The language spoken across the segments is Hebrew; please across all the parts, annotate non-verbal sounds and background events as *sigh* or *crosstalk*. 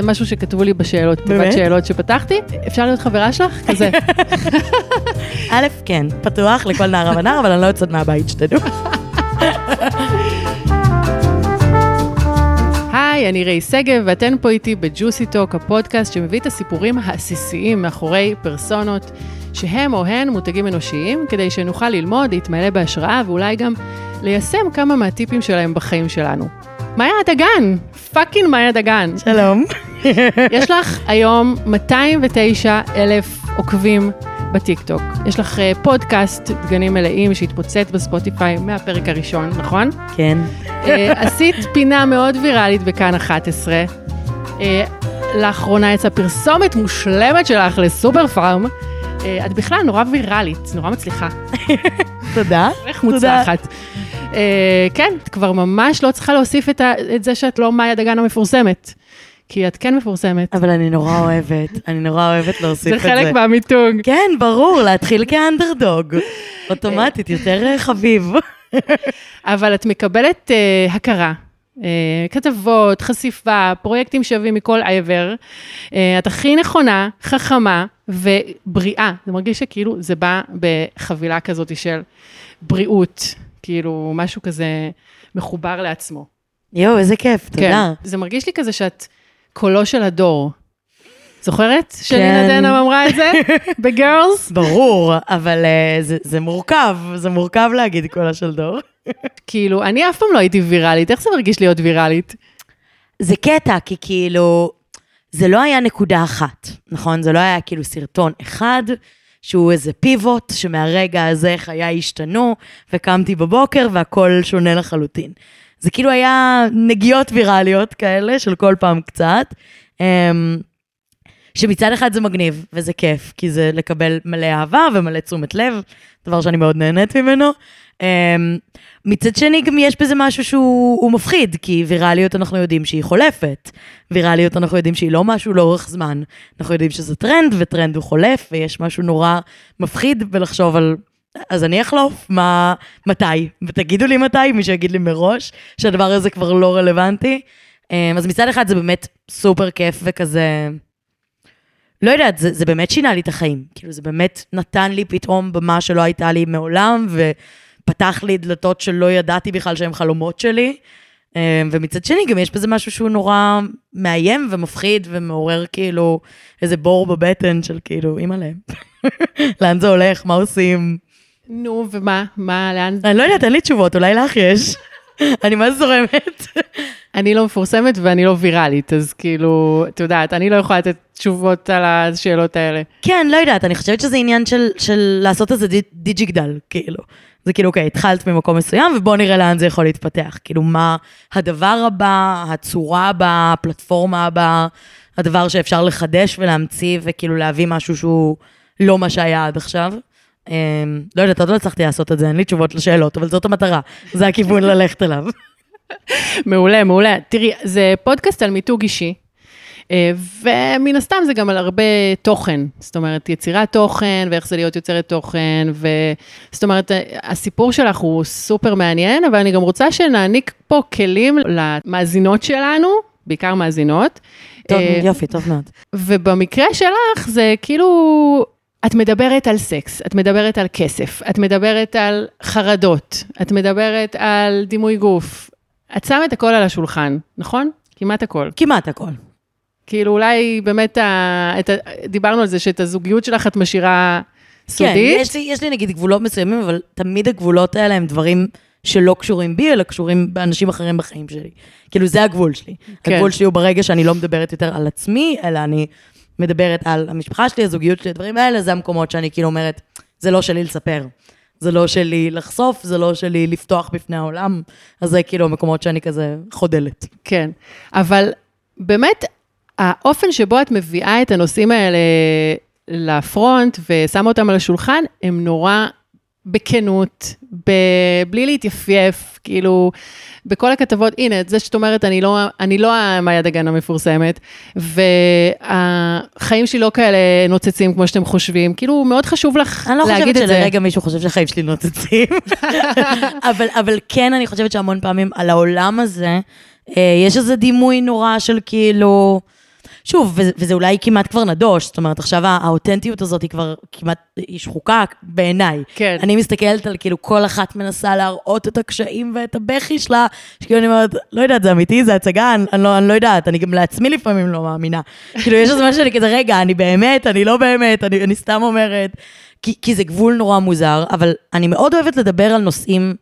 זה משהו שכתבו לי בשאלות, תיבת? שאלות שפתחתי. אפשר להיות חברה שלך? כזה. *laughs* א', כן, פתוח לכל נערה ונער, אבל אני לא יוצאת מהבית, שתדעו. *laughs* היי, אני ריי שגב, ואתן פה איתי בג'וסי טוק, הפודקאסט שמביא את הסיפורים העסיסיים מאחורי פרסונות, שהם או הן מותגים אנושיים, כדי שנוכל ללמוד, להתמלא בהשראה, ואולי גם ליישם כמה מהטיפים שלהם בחיים שלנו. מאיה דגן, fucking מאיה דגן. שלום. יש לך היום 209 אלף עוקבים בטיקטוק. יש לך אה, פודקאסט, דגנים מלאים, שהתפוצץ בספוטיפיי מהפרק הראשון, נכון? כן. אה, עשית פינה מאוד ויראלית בכאן 11. אה, לאחרונה יצאה פרסומת מושלמת שלך לסופר פארם. את בכלל נורא ויראלית, נורא מצליחה. תודה. איך. מוצלחת. אה, כן, את כבר ממש לא צריכה להוסיף את, ה, את זה שאת לא מאיה דגן המפורסמת. כי את כן מפורסמת. אבל אני נורא אוהבת, אני נורא אוהבת להוסיף זה את זה. חלק מהמיתוג. כן, ברור, להתחיל כאנדרדוג. אוטומטית, יותר אה, חביב. אבל את מקבלת uh, הכרה. Uh, כתבות, חשיפה, פרויקטים שווים מכל עבר. Uh, את הכי נכונה, חכמה ובריאה. זה מרגיש שכאילו זה בא בחבילה כזאת של בריאות, כאילו משהו כזה מחובר לעצמו. יואו, איזה כיף, תודה. כן. זה מרגיש לי כזה שאת קולו של הדור. זוכרת שלינה כן. דנם אמרה את זה? *laughs* בגרלס? ברור, אבל אה, זה, זה מורכב, זה מורכב להגיד קולה של דור. *laughs* כאילו, אני אף פעם לא הייתי ויראלית, איך זה מרגיש להיות ויראלית? זה קטע, כי כאילו, זה לא היה נקודה אחת, נכון? זה לא היה כאילו סרטון אחד, שהוא איזה פיבוט, שמהרגע הזה חיי השתנו, וקמתי בבוקר והכל שונה לחלוטין. זה כאילו היה נגיעות ויראליות כאלה, של כל פעם קצת. אמ, שמצד אחד זה מגניב, וזה כיף, כי זה לקבל מלא אהבה ומלא תשומת לב, דבר שאני מאוד נהנית ממנו. אמ, מצד שני, גם יש בזה משהו שהוא הוא מפחיד, כי ויראליות אנחנו יודעים שהיא חולפת. ויראליות אנחנו יודעים שהיא לא משהו לאורך זמן. אנחנו יודעים שזה טרנד, וטרנד הוא חולף, ויש משהו נורא מפחיד בלחשוב על... אז אני אחלוף, מה, מתי? ותגידו לי מתי, מי שיגיד לי מראש, שהדבר הזה כבר לא רלוונטי. אמ, אז מצד אחד זה באמת סופר כיף וכזה... לא יודעת, זה, זה באמת שינה לי את החיים. כאילו, זה באמת נתן לי פתאום במה שלא הייתה לי מעולם, ופתח לי דלתות שלא ידעתי בכלל שהן חלומות שלי. אה, ומצד שני, גם יש בזה משהו שהוא נורא מאיים ומפחיד ומעורר כאילו איזה בור בבטן של כאילו, אימא'לה, *laughs* לאן זה הולך, מה עושים? נו, ומה? מה, לאן? אני לא יודעת, אין לי תשובות, אולי לך יש. *laughs* אני מה זה זורמת. *laughs* אני לא מפורסמת ואני לא ויראלית, אז כאילו, את יודעת, אני לא יכולה לתת תשובות על השאלות האלה. כן, לא יודעת, אני חושבת שזה עניין של, של לעשות איזה די- דיג'יגדל, כאילו. זה כאילו, אוקיי, התחלת ממקום מסוים, ובוא נראה לאן זה יכול להתפתח. כאילו, מה הדבר הבא, הצורה הבאה, הפלטפורמה הבאה, הדבר שאפשר לחדש ולהמציא, וכאילו להביא משהו שהוא לא מה שהיה עד עכשיו. אמ, לא יודעת, עוד לא הצלחתי לעשות את זה, אין לי תשובות לשאלות, אבל זאת המטרה, זה הכיוון ללכת אליו. מעולה, מעולה. תראי, זה פודקאסט על מיתוג אישי, ומן הסתם זה גם על הרבה תוכן. זאת אומרת, יצירת תוכן, ואיך זה להיות יוצרת תוכן, ו... זאת אומרת, אה, הסיפור שלך הוא סופר מעניין, אבל אני גם רוצה שנעניק פה כלים למאזינות שלנו, בעיקר מאזינות. טוב, אה, יופי, טוב מאוד. ובמקרה שלך זה כאילו, את מדברת על סקס, את מדברת על כסף, את מדברת על חרדות, את מדברת על דימוי גוף. את שמה את הכל על השולחן, נכון? כמעט הכל. כמעט הכל. כאילו אולי באמת, ה, את ה, דיברנו על זה שאת הזוגיות שלך את משאירה כן, סודית. יש לי, יש לי נגיד גבולות מסוימים, אבל תמיד הגבולות האלה הם דברים שלא קשורים בי, אלא קשורים באנשים אחרים בחיים שלי. כאילו, זה הגבול שלי. כן. כן. הגבול שלי הוא ברגע שאני לא מדברת יותר על עצמי, אלא אני מדברת על המשפחה שלי, הזוגיות שלי, הדברים האלה, זה המקומות שאני כאילו אומרת, זה לא שלי לספר. זה לא שלי לחשוף, זה לא שלי לפתוח בפני העולם. אז זה כאילו המקומות שאני כזה חודלת. כן, אבל באמת, האופן שבו את מביאה את הנושאים האלה לפרונט ושמה אותם על השולחן, הם נורא בכנות, ב... בלי להתייפייף, כאילו, בכל הכתבות, הנה, את זה שאת אומרת, אני לא, אני לא המאיה דגן המפורסמת, והחיים שלי לא כאלה נוצצים כמו שאתם חושבים, כאילו, מאוד חשוב לך אני לא להגיד חושבת את זה. שלרגע מישהו חושב שהחיים שלי נוצצים, *laughs* אבל, אבל כן, אני חושבת שהמון פעמים על העולם הזה, אה, יש איזה דימוי נורא של כאילו... שוב, וזה, וזה אולי כמעט כבר נדוש, זאת אומרת, עכשיו האותנטיות הזאת היא כבר כמעט, היא שחוקה בעיניי. כן. אני מסתכלת על כאילו כל אחת מנסה להראות את הקשיים ואת הבכי שלה, שכאילו אני אומרת, לא יודעת, זה אמיתי, זה הצגה, אני, אני, לא, אני לא יודעת, אני גם לעצמי לפעמים לא מאמינה. כאילו, יש איזה משהו שאני כזה, רגע, אני באמת, אני לא באמת, אני, אני סתם אומרת, כי, כי זה גבול נורא מוזר, אבל אני מאוד אוהבת לדבר על נושאים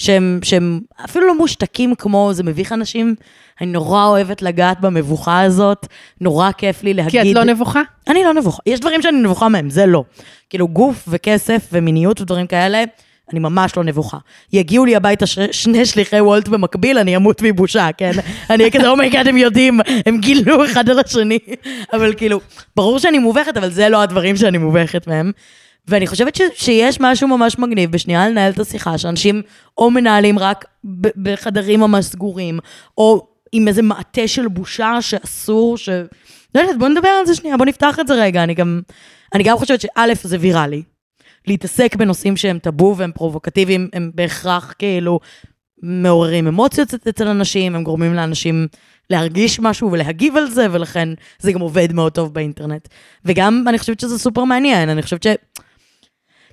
שהם, שהם אפילו לא מושתקים כמו זה מביך אנשים. אני נורא אוהבת לגעת במבוכה הזאת, נורא כיף לי להגיד... כי את לא נבוכה? אני לא נבוכה. יש דברים שאני נבוכה מהם, זה לא. כאילו גוף וכסף ומיניות ודברים כאלה, אני ממש לא נבוכה. יגיעו לי הביתה ש... שני שליחי וולט במקביל, אני אמות מבושה, כן? *laughs* אני אהיה כזה, oh my god, הם יודעים, הם גילו אחד על השני. *laughs* אבל כאילו, ברור שאני מובכת, אבל זה לא הדברים שאני מובכת מהם. ואני חושבת ש, שיש משהו ממש מגניב בשנייה לנהל את השיחה, שאנשים או מנהלים רק ב, בחדרים ממש סגורים, או עם איזה מעטה של בושה שאסור, ש... לא יודעת, בוא נדבר על זה שנייה, בוא נפתח את זה רגע. אני גם, אני גם חושבת שא', זה ויראלי. להתעסק בנושאים שהם טאבו והם פרובוקטיביים, הם בהכרח כאילו מעוררים אמוציות אצל אנשים, הם גורמים לאנשים להרגיש משהו ולהגיב על זה, ולכן זה גם עובד מאוד טוב באינטרנט. וגם, אני חושבת שזה סופר מעניין, אני חושבת ש...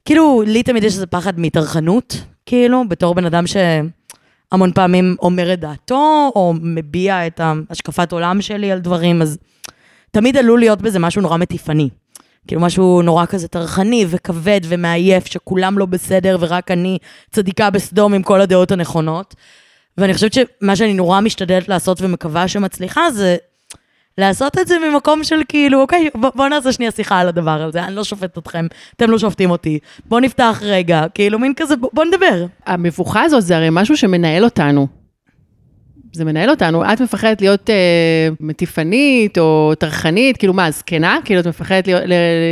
כאילו, לי תמיד יש איזה פחד מטרחנות, כאילו, בתור בן אדם שהמון פעמים אומר את דעתו, או מביע את השקפת עולם שלי על דברים, אז תמיד עלול להיות בזה משהו נורא מטיפני. כאילו משהו נורא כזה טרחני וכבד ומעייף, שכולם לא בסדר ורק אני צדיקה בסדום עם כל הדעות הנכונות. ואני חושבת שמה שאני נורא משתדלת לעשות ומקווה שמצליחה זה לעשות את זה ממקום של כאילו, אוקיי, בוא, בוא נעשה שנייה שיחה על הדבר הזה, אני לא שופטת אתכם, אתם לא שופטים אותי, בוא נפתח רגע, כאילו מין כזה, בוא, בוא נדבר. המבוכה הזאת זה הרי משהו שמנהל אותנו. זה מנהל אותנו. את מפחדת להיות אה, מטיפנית או טרחנית, כאילו מה, זקנה? כאילו את מפחדת להיות,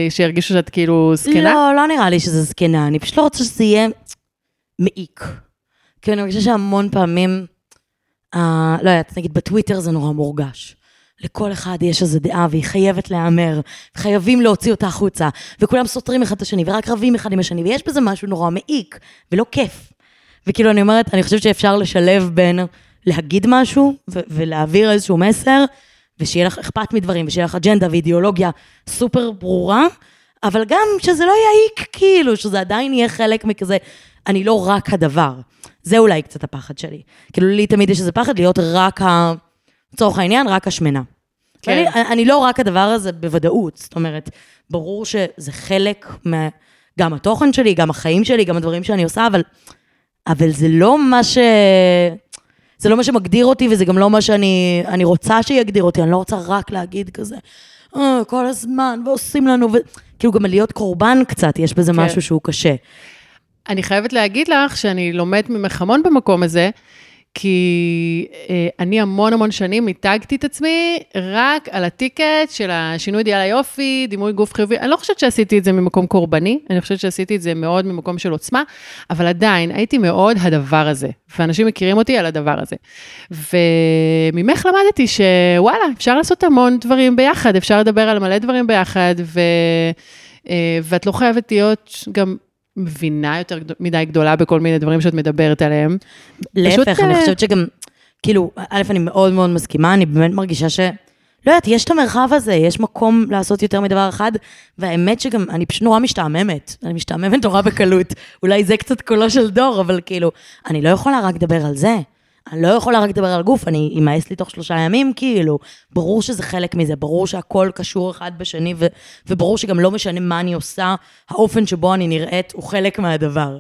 שירגישו שאת כאילו זקנה? לא, לא נראה לי שזה זקנה, אני פשוט לא רוצה שזה יהיה מעיק. כי אני חושבת שהמון פעמים, אה, לא יודעת, נגיד בטוויטר זה נורא מורגש. לכל אחד יש איזו דעה והיא חייבת להיאמר, חייבים להוציא אותה החוצה, וכולם סותרים אחד את השני ורק רבים אחד עם השני, ויש בזה משהו נורא מעיק ולא כיף. וכאילו אני אומרת, אני חושבת שאפשר לשלב בין להגיד משהו ולהעביר איזשהו מסר, ושיהיה לך אכפת מדברים, ושיהיה לך אג'נדה ואידיאולוגיה סופר ברורה, אבל גם שזה לא יעיק כאילו, שזה עדיין יהיה חלק מכזה, אני לא רק הדבר. זה אולי קצת הפחד שלי. כאילו, לי תמיד יש איזה פחד להיות רק ה... לצורך העניין, רק השמנה. כן. אני, אני לא רק הדבר הזה בוודאות, זאת אומרת, ברור שזה חלק מה... גם התוכן שלי, גם החיים שלי, גם הדברים שאני עושה, אבל, אבל זה לא מה ש... זה לא מה שמגדיר אותי, וזה גם לא מה שאני אני רוצה שיגדיר אותי, אני לא רוצה רק להגיד כזה, אה, כל הזמן, ועושים לנו, ו... כאילו גם להיות קורבן קצת, יש בזה כן. משהו שהוא קשה. אני חייבת להגיד לך שאני לומדת ממך המון במקום הזה, כי אה, אני המון המון שנים מיתגתי את עצמי רק על הטיקט של השינוי אידיאל היופי, דימוי גוף חיובי. אני לא חושבת שעשיתי את זה ממקום קורבני, אני חושבת שעשיתי את זה מאוד ממקום של עוצמה, אבל עדיין הייתי מאוד הדבר הזה, ואנשים מכירים אותי על הדבר הזה. וממך למדתי שוואלה, אפשר לעשות המון דברים ביחד, אפשר לדבר על מלא דברים ביחד, ו... אה, ואת לא חייבת להיות גם מבינה יותר מדי גדולה בכל מיני דברים שאת מדברת עליהם. להפך, אני אה, חושבת שגם, כאילו, א', אני מאוד מאוד מסכימה, אני באמת מרגישה ש... לא יודעת, יש את המרחב הזה, יש מקום לעשות יותר מדבר אחד, והאמת שגם, אני פשוט נורא משתעממת. אני משתעממת נורא בקלות. אולי זה קצת קולו של דור, אבל כאילו, אני לא יכולה רק לדבר על זה. אני לא יכולה רק לדבר על גוף, אני אמאס לי תוך שלושה ימים, כאילו. ברור שזה חלק מזה, ברור שהכל קשור אחד בשני, ו, וברור שגם לא משנה מה אני עושה, האופן שבו אני נראית הוא חלק מהדבר.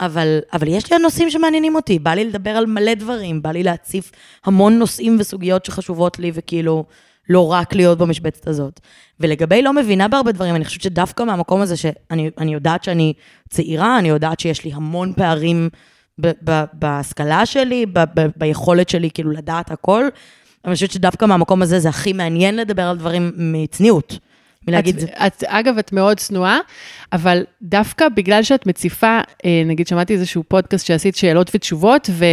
אבל, אבל יש לי עוד נושאים שמעניינים אותי, בא לי לדבר על מלא דברים, בא לי להציף המון נושאים וסוגיות שחשובות לי, וכאילו, לא רק להיות במשבצת הזאת. ולגבי לא מבינה בהרבה דברים, אני חושבת שדווקא מהמקום הזה שאני יודעת שאני צעירה, אני יודעת שיש לי המון פערים בהשכלה שלי, ביכולת שלי כאילו לדעת הכל. אני חושבת שדווקא מהמקום הזה זה הכי מעניין לדבר על דברים מצניעות. מלהגיד את, זה. את, אגב, את מאוד צנועה, אבל דווקא בגלל שאת מציפה, אה, נגיד שמעתי איזשהו פודקאסט שעשית שאלות ותשובות, ו,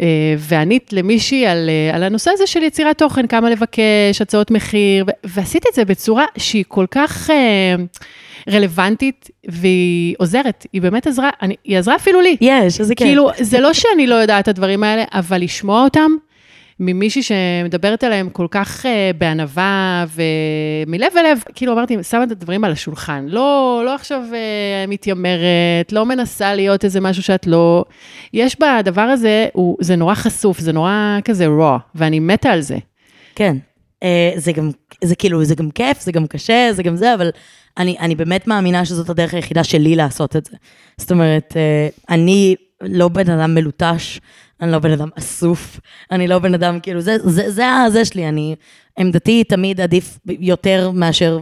אה, וענית למישהי על, אה, על הנושא הזה של יצירת תוכן, כמה לבקש, הצעות מחיר, ועשית את זה בצורה שהיא כל כך... רלוונטית, והיא עוזרת, היא באמת עזרה, אני, היא עזרה אפילו לי. יש, איזה כיף. כאילו, זה לא שאני לא יודעת את הדברים האלה, אבל לשמוע אותם, ממישהי שמדברת עליהם כל כך אה, בענווה ומלב אל לב, כאילו אמרתי, שמה את הדברים על השולחן. לא, לא עכשיו אה, מתיימרת, לא מנסה להיות איזה משהו שאת לא... יש בדבר הזה, הוא, זה נורא חשוף, זה נורא כזה raw, ואני מתה על זה. כן. אה, זה גם, זה כאילו, זה גם כיף, זה גם קשה, זה גם זה, אבל אני, אני באמת מאמינה שזאת הדרך היחידה שלי לעשות את זה. זאת אומרת, אה, אני לא בן אדם מלוטש, אני לא בן אדם אסוף, אני לא בן אדם, כאילו, זה, זה, זה, זה שלי, אני, עמדתי תמיד עדיף יותר מאשר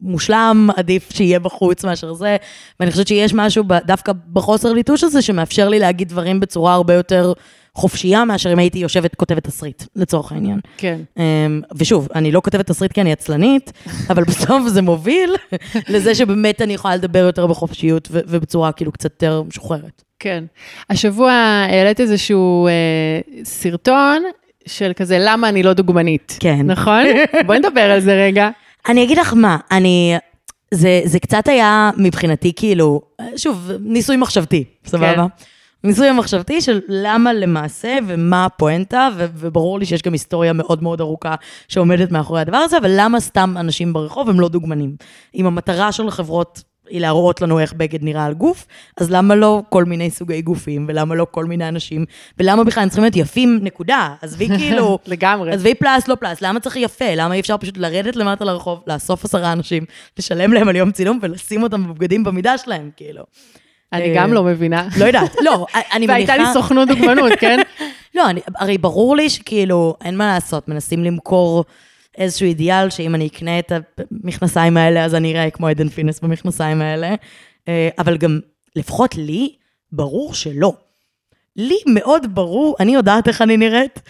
מושלם, עדיף שיהיה בחוץ מאשר זה, ואני חושבת שיש משהו דווקא בחוסר ליטוש הזה, שמאפשר לי להגיד דברים בצורה הרבה יותר חופשייה, מאשר אם הייתי יושבת כותבת תסריט, לצורך העניין. כן. אמ, ושוב, אני לא כותבת תסריט כי אני עצלנית, *laughs* אבל בסוף זה מוביל לזה שבאמת אני יכולה לדבר יותר בחופשיות ובצורה כאילו קצת יותר משוחררת. כן. השבוע העלית איזשהו אה, סרטון של כזה, למה אני לא דוגמנית. כן. נכון? *laughs* בואי נדבר על זה רגע. אני אגיד לך מה, אני... זה, זה קצת היה מבחינתי כאילו, שוב, ניסוי מחשבתי, סבבה? כן. ניסוי המחשבתי של למה למעשה ומה הפואנטה, ו- וברור לי שיש גם היסטוריה מאוד מאוד ארוכה שעומדת מאחורי הדבר הזה, אבל למה סתם אנשים ברחוב הם לא דוגמנים? אם המטרה של החברות היא להראות לנו איך בגד נראה על גוף, אז למה לא כל מיני סוגי גופים, ולמה לא כל מיני אנשים, ולמה בכלל הם צריכים להיות יפים, נקודה. עזבי *laughs* כאילו... לגמרי. עזבי פלאס, לא פלאס, למה צריך יפה? למה אי אפשר פשוט לרדת למטה לרחוב, לאסוף עשרה אנשים, לשלם להם על יום צילום ולשים אותם בבגדים במידה שלהם, כאילו. אני גם לא מבינה. לא יודעת, לא, *laughs* אני מניחה... והייתה לי סוכנות דוגמנות, כן? *laughs* לא, הרי ברור לי שכאילו, אין מה לעשות, מנסים למכור איזשהו אידיאל שאם אני אקנה את המכנסיים האלה, אז אני אראה כמו עדן פינס במכנסיים האלה. אה, אבל גם, לפחות לי, ברור שלא. לי מאוד ברור, אני יודעת איך אני נראית.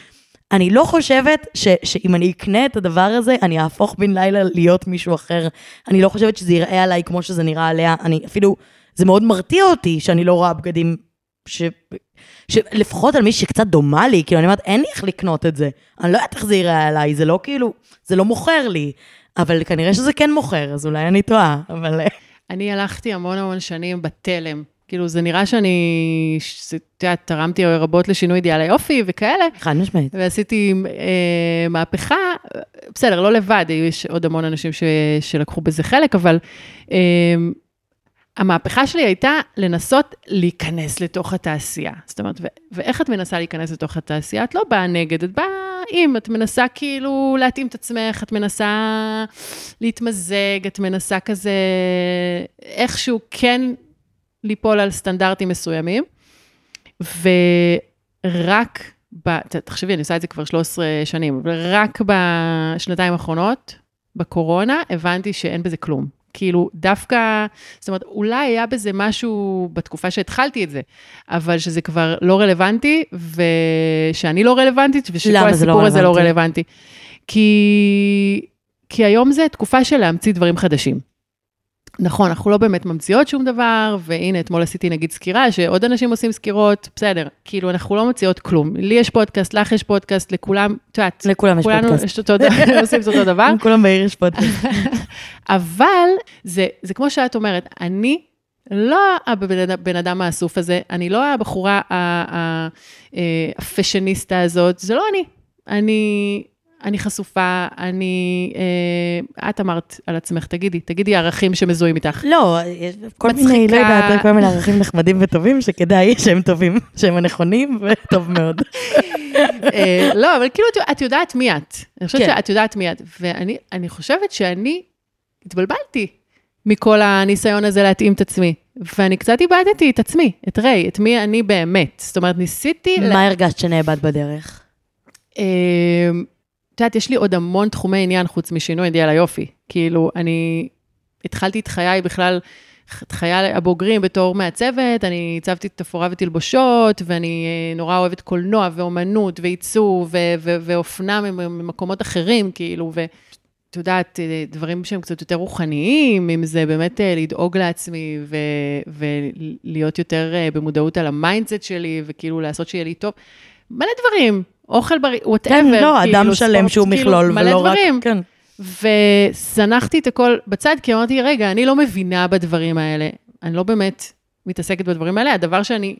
אני לא חושבת ש, שאם אני אקנה את הדבר הזה, אני אהפוך בן לילה להיות מישהו אחר. אני לא חושבת שזה ייראה עליי כמו שזה נראה עליה. אני אפילו, זה מאוד מרתיע אותי שאני לא רואה בגדים ש... שלפחות על מי שקצת דומה לי, כאילו, אני אומרת, אין לי איך לקנות את זה. אני לא יודעת איך זה ייראה עליי, זה לא כאילו, זה לא מוכר לי. אבל כנראה שזה כן מוכר, אז אולי אני טועה, אבל... אני הלכתי המון המון שנים בתלם. כאילו, זה נראה שאני, את יודעת, תרמתי רבות לשינוי אידיאל היופי וכאלה. חד משמעית. ועשיתי אה, מהפכה, בסדר, לא לבד, יש עוד המון אנשים ש, שלקחו בזה חלק, אבל אה, המהפכה שלי הייתה לנסות להיכנס לתוך התעשייה. זאת אומרת, ו- ואיך את מנסה להיכנס לתוך התעשייה? את לא באה נגד, את באה עם, את מנסה כאילו להתאים את עצמך, את מנסה להתמזג, את מנסה כזה איכשהו כן ליפול על סטנדרטים מסוימים. ורק, ב, תחשבי, אני עושה את זה כבר 13 שנים, אבל רק בשנתיים האחרונות, בקורונה, הבנתי שאין בזה כלום. כאילו, דווקא, זאת אומרת, אולי היה בזה משהו בתקופה שהתחלתי את זה, אבל שזה כבר לא רלוונטי, ושאני לא רלוונטית, ושכל לא הסיפור לא הזה לא רלוונטי. כי, כי היום זה תקופה של להמציא דברים חדשים. נכון, אנחנו לא באמת ממציאות שום דבר, והנה, אתמול עשיתי נגיד סקירה, שעוד אנשים עושים סקירות, בסדר, כאילו, אנחנו לא מוציאות כלום. לי יש פודקאסט, לך יש פודקאסט, לכולם, את יודעת, לכולם יש פודקאסט. יש אותו, *laughs* עושים את אותו דבר. *laughs* לכולם בעיר יש פודקאסט. *laughs* אבל זה, זה כמו שאת אומרת, אני לא הבן אדם האסוף הזה, אני לא הבחורה אה, הפשניסטה הזאת, זה לא אני. אני אני חשופה, אני... אה, את אמרת על עצמך, תגידי, תגידי ערכים שמזוהים איתך. לא, יש כל מצחיקה. מיני, לא יודעת, כל מיני ערכים נחמדים וטובים, שכדאי שהם טובים, שהם הנכונים, וטוב מאוד. אה, לא, אבל כאילו, את יודעת מי את. אני חושבת כן. שאת יודעת מי את. ואני חושבת שאני התבלבלתי מכל הניסיון הזה להתאים את עצמי. ואני קצת איבדתי את עצמי, את ריי, את מי אני באמת. זאת אומרת, ניסיתי... מה לה... הרגשת שנאבד בדרך? את יודעת, יש לי עוד המון תחומי עניין חוץ משינוי אידיאל היופי. כאילו, אני התחלתי את חיי בכלל, את חיי הבוגרים בתור מעצבת, אני הצבתי תפאורה ותלבושות, ואני אה, נורא אוהבת קולנוע ואומנות ועיצוב ואופנה ממקומות אחרים, כאילו, ואת יודעת, אה, דברים שהם קצת יותר רוחניים, אם זה באמת אה, לדאוג לעצמי ו- ולהיות יותר במודעות על ה mindset שלי, וכאילו לעשות שיהיה לי טוב. מלא דברים, אוכל בריא, whatever. כן, לא, כאילו, אדם שלם שהוא כאילו, מכלול, מלא מלא דברים. רק, כן. וזנחתי את הכל בצד, כי אמרתי, רגע, אני לא מבינה בדברים האלה. אני לא באמת מתעסקת בדברים האלה. הדבר שאני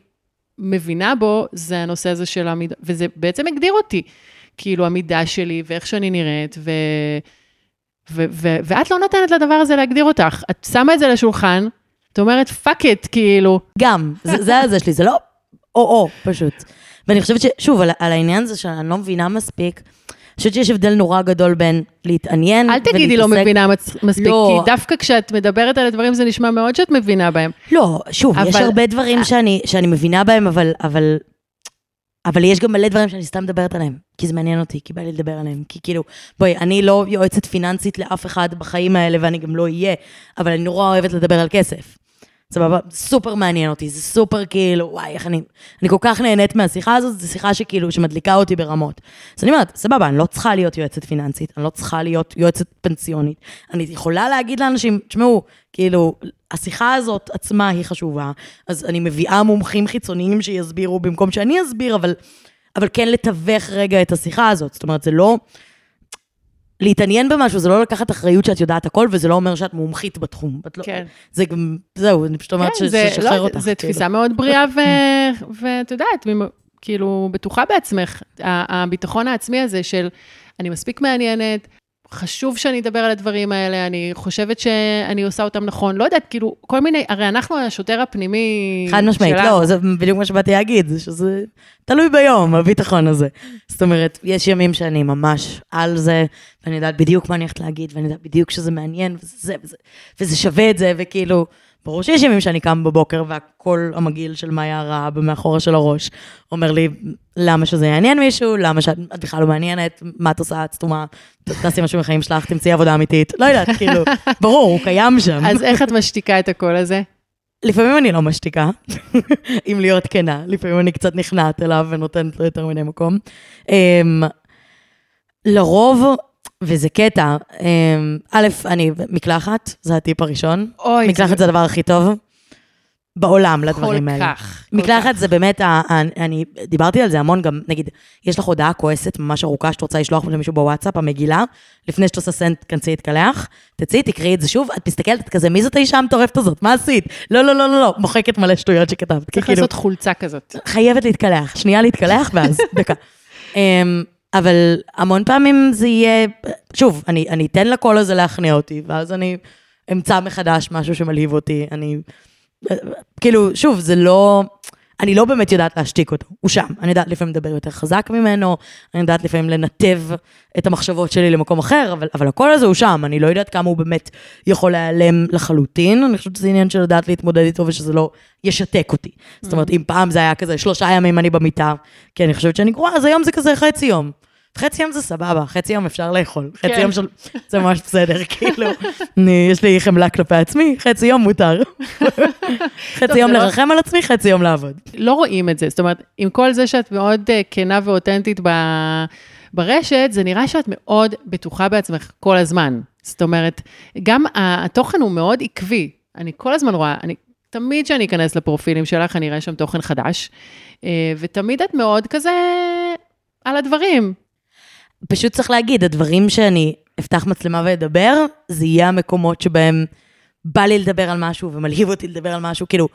מבינה בו, זה הנושא הזה של המידה, וזה בעצם הגדיר אותי. כאילו המידה שלי ואיך שאני נראית, ו... ו- ו- ואת לא נותנת לדבר הזה להגדיר אותך. את שמה את זה לשולחן, את אומרת, fuck it, כאילו. גם, זה הזה שלי, זה לא או-או, פשוט. ואני חושבת ששוב, על, על העניין הזה שאני לא מבינה מספיק, אני חושבת שיש הבדל נורא גדול בין להתעניין אל תגידי לא ולהתעסק- מבינה מצ- מספיק, לא. כי דווקא כשאת מדברת על הדברים זה נשמע מאוד שאת מבינה בהם. לא, שוב, יש אבל- הרבה דברים שאני, שאני מבינה בהם, אבל, אבל, אבל יש גם מלא דברים שאני סתם מדברת עליהם, כי זה מעניין אותי, כי בא לי לדבר עליהם. כי כאילו, בואי, אני לא יועצת פיננסית לאף אחד בחיים האלה, ואני גם לא אהיה, אבל אני נורא אוהבת לדבר על כסף. סבבה? סופר מעניין אותי, זה סופר כאילו, וואי, איך אני... אני כל כך נהנית מהשיחה הזאת, זו שיחה שכאילו, שמדליקה אותי ברמות. אז אני אומרת, סבבה, אני לא צריכה להיות יועצת פיננסית, אני לא צריכה להיות יועצת פנסיונית. אני יכולה להגיד לאנשים, תשמעו, כאילו, השיחה הזאת עצמה היא חשובה, אז אני מביאה מומחים חיצוניים שיסבירו במקום שאני אסביר, אבל, אבל כן לתווך רגע את השיחה הזאת. זאת אומרת, זה לא... להתעניין במשהו, זה לא לקחת אחריות שאת יודעת הכל, וזה לא אומר שאת מומחית בתחום. לא, כן. זה גם, זהו, אני פשוט אומרת כן, ששחרר לא, אותך. זה כאילו. תפיסה מאוד בריאה, ואת יודעת, כאילו, בטוחה בעצמך. הביטחון העצמי הזה של, אני מספיק מעניינת, חשוב שאני אדבר על הדברים האלה, אני חושבת שאני עושה אותם נכון. לא יודעת, כאילו, כל מיני, הרי אנחנו השוטר הפנימי חד משמעית, שלנו. לא, זה בדיוק מה שבאתי להגיד, זה שזה תלוי ביום, הביטחון הזה. זאת אומרת, יש ימים שאני ממש על זה, ואני יודעת בדיוק מה אני הולכת להגיד, ואני יודעת בדיוק שזה מעניין, וזה, זה, וזה, וזה שווה את זה, וכאילו, ברור שיש ימים שאני קם בבוקר והקול המגעיל של מאיה הרעה במאחורה של הראש, אומר לי, למה שזה יעניין מישהו, למה שאת את בכלל לא מעניינת, מה את עושה, את סתומה, תעשי משהו בחיים שלך, תמצאי עבודה אמיתית, לא יודעת, *laughs* כאילו, ברור, הוא קיים שם. אז איך את משתיקה את הקול הזה? לפעמים אני לא משתיקה, *laughs* אם להיות כנה, לפעמים אני קצת נכנעת אליו ונותנת לו יותר מדי מקום. Um, לרוב, וזה קטע, um, א', אני מקלחת, זה הטיפ הראשון. אוי, מקלחת זה הדבר הכי טוב בעולם לדברים כל האלה. כך. כל מקלחת כך. זה באמת, ה- אני דיברתי על זה המון גם, נגיד, יש לך הודעה כועסת ממש ארוכה שאת רוצה לשלוח למישהו בוואטסאפ, המגילה, לפני שאת עושה סנט, כנסי להתקלח, תצאי, תקראי את זה שוב, את מסתכלת, את כזה, מי זאת האישה המטורפת הזאת? מה עשית? לא, לא, לא, לא, לא, מוחקת מלא שטויות שכתבת. צריך כאילו, לעשות חולצה כזאת. חייבת להתקלח, שנייה להתקלח, ואז, דקה. *laughs* אבל המון פעמים זה יהיה, שוב, אני, אני אתן לקול הזה להכניע אותי, ואז אני אמצא מחדש משהו שמלהיב אותי, אני, כאילו, שוב, זה לא, אני לא באמת יודעת להשתיק אותו, הוא שם. אני יודעת לפעמים לדבר יותר חזק ממנו, אני יודעת לפעמים לנתב את המחשבות שלי למקום אחר, אבל, אבל הקול הזה הוא שם, אני לא יודעת כמה הוא באמת יכול להיעלם לחלוטין, אני חושבת שזה עניין של לדעת להתמודד איתו ושזה לא ישתק אותי. זאת אומרת, אם פעם זה היה כזה שלושה ימים אני במיטה, כי אני חושבת שאני גרועה, אז היום זה כזה חצי יום. חצי יום זה סבבה, חצי יום אפשר לאכול, חצי כן. יום של... זה ממש בסדר, *laughs* כאילו, אני, יש לי חמלה כלפי עצמי, חצי יום מותר. *laughs* חצי יום לא- לרחם על עצמי, חצי יום לעבוד. לא רואים את זה. זאת אומרת, עם כל זה שאת מאוד אה, כנה ואותנטית ב- ברשת, זה נראה שאת מאוד בטוחה בעצמך כל הזמן. זאת אומרת, גם התוכן הוא מאוד עקבי. אני כל הזמן רואה, אני, תמיד כשאני אכנס לפרופילים שלך, אני אראה שם תוכן חדש, אה, ותמיד את מאוד כזה על הדברים. פשוט צריך להגיד, הדברים שאני אפתח מצלמה ואדבר, זה יהיה המקומות שבהם בא לי לדבר על משהו ומלהיב אותי לדבר על משהו, כאילו,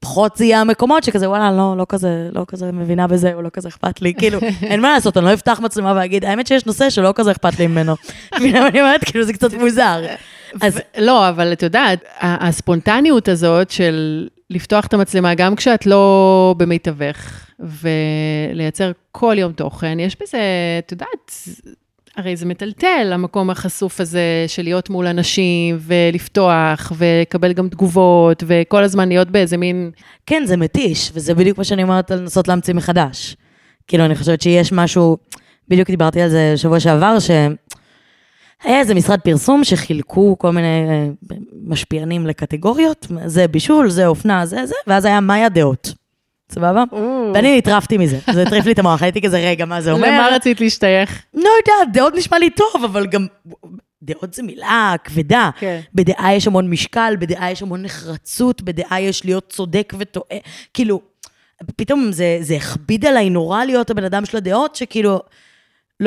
פחות זה יהיה המקומות שכזה, וואלה, לא, לא כזה, לא כזה מבינה בזה, או לא כזה אכפת לי, כאילו, *laughs* אין מה לעשות, אני לא אפתח מצלמה ואגיד, האמת שיש נושא שלא כזה אכפת לי ממנו. *laughs* אני אומרת? כאילו, זה קצת מוזר. אז לא, אבל את יודעת, הספונטניות הזאת של לפתוח את המצלמה, גם כשאת לא במיטבך, ולייצר כל יום תוכן, יש בזה, את יודעת, הרי זה מטלטל, המקום החשוף הזה של להיות מול אנשים, ולפתוח, ולקבל גם תגובות, וכל הזמן להיות באיזה מין... כן, זה מתיש, וזה בדיוק מה שאני אומרת על לנסות להמציא מחדש. כאילו, אני חושבת שיש משהו, בדיוק דיברתי על זה שבוע שעבר, שהיה איזה משרד פרסום שחילקו כל מיני אה, משפיענים לקטגוריות, זה בישול, זה אופנה, זה זה, ואז היה מאיה דעות. סבבה? ואני נטרפתי מזה, זה הטריף לי את המוח, הייתי כזה, רגע, מה זה אומר? למה רצית להשתייך? לא יודעת, דעות נשמע לי טוב, אבל גם... דעות זה מילה כבדה. כן. בדעה יש המון משקל, בדעה יש המון נחרצות, בדעה יש להיות צודק וטועה. כאילו, פתאום זה, זה הכביד עליי נורא להיות הבן אדם של הדעות, שכאילו,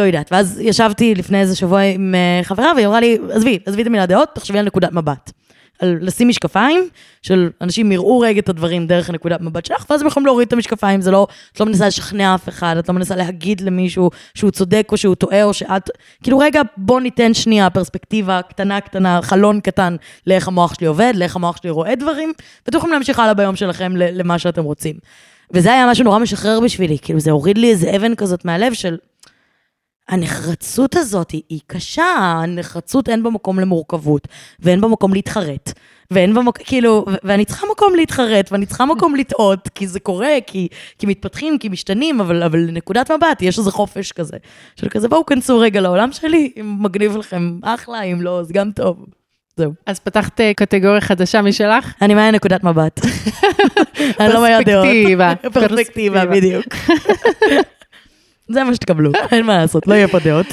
יודעת. ואז ישבתי לפני איזה שבוע עם אה, חברה, והיא אמרה לי, עזבי, עזבי את המילה דעות, תחשבי על נקודת מבט. על לשים משקפיים, של אנשים יראו רגע את הדברים דרך הנקודת מבט שלך, ואז הם יכולים להוריד את המשקפיים, זה לא, את לא מנסה לשכנע אף אחד, את לא מנסה להגיד למישהו שהוא צודק או שהוא טועה, או שאת, כאילו רגע, בוא ניתן שנייה פרספקטיבה קטנה קטנה, חלון קטן לאיך המוח שלי עובד, לאיך המוח שלי רואה דברים, ואתם יכולים להמשיך הלאה ביום שלכם למה שאתם רוצים. וזה היה משהו נורא משחרר בשבילי, כאילו זה הוריד לי איזה אבן כזאת מהלב של... הנחרצות הזאת היא, היא קשה, הנחרצות אין בה מקום למורכבות, ואין בה מקום להתחרט, ואין בה מקום, כאילו, ואני צריכה מקום להתחרט, ואני צריכה מקום לטעות, כי זה קורה, כי, כי מתפתחים, כי משתנים, אבל, אבל לנקודת מבט, יש איזה חופש כזה, של כזה, בואו כנסו רגע לעולם שלי, אם מגניב לכם, אחלה, אם לא, אז גם טוב. זהו. אז פתחת אה, קטגוריה חדשה משלך? אני מהי נקודת מבט. *laughs* אני לא מהר דעות. פרספקטיבה. פרספקטיבה, בדיוק. זה מה שתקבלו, *laughs* אין מה לעשות, לא יהיה פה דעות.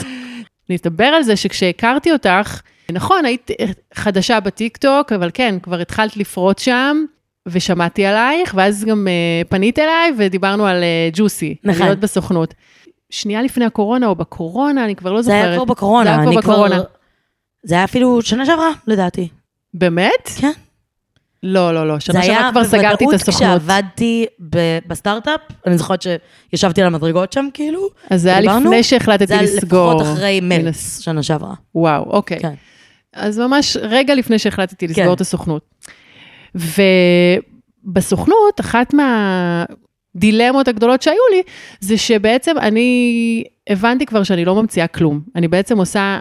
נדבר על זה שכשהכרתי אותך, נכון, היית חדשה בטיקטוק, אבל כן, כבר התחלת לפרוט שם, ושמעתי עלייך, ואז גם uh, פנית אליי ודיברנו על uh, ג'וסי, נכון. להיות בסוכנות. שנייה לפני הקורונה או בקורונה, אני כבר לא זוכרת. זה היה כבר בקורונה, זה היה כבר בקורונה. כבר... זה היה אפילו שנה שעברה, לדעתי. באמת? כן. לא, לא, לא, שנה שעברה כבר סגרתי את הסוכנות. זה היה בוודאות כשעבדתי בסטארט-אפ, אני זוכרת שישבתי על המדרגות שם, כאילו. אז זה היה לפני שהחלטתי לסגור. זה היה לפחות אחרי מרץ, שנה שעברה. וואו, אוקיי. כן. אז ממש רגע לפני שהחלטתי לסגור כן. את הסוכנות. ובסוכנות, אחת מהדילמות הגדולות שהיו לי, זה שבעצם אני הבנתי כבר שאני לא ממציאה כלום. אני בעצם עושה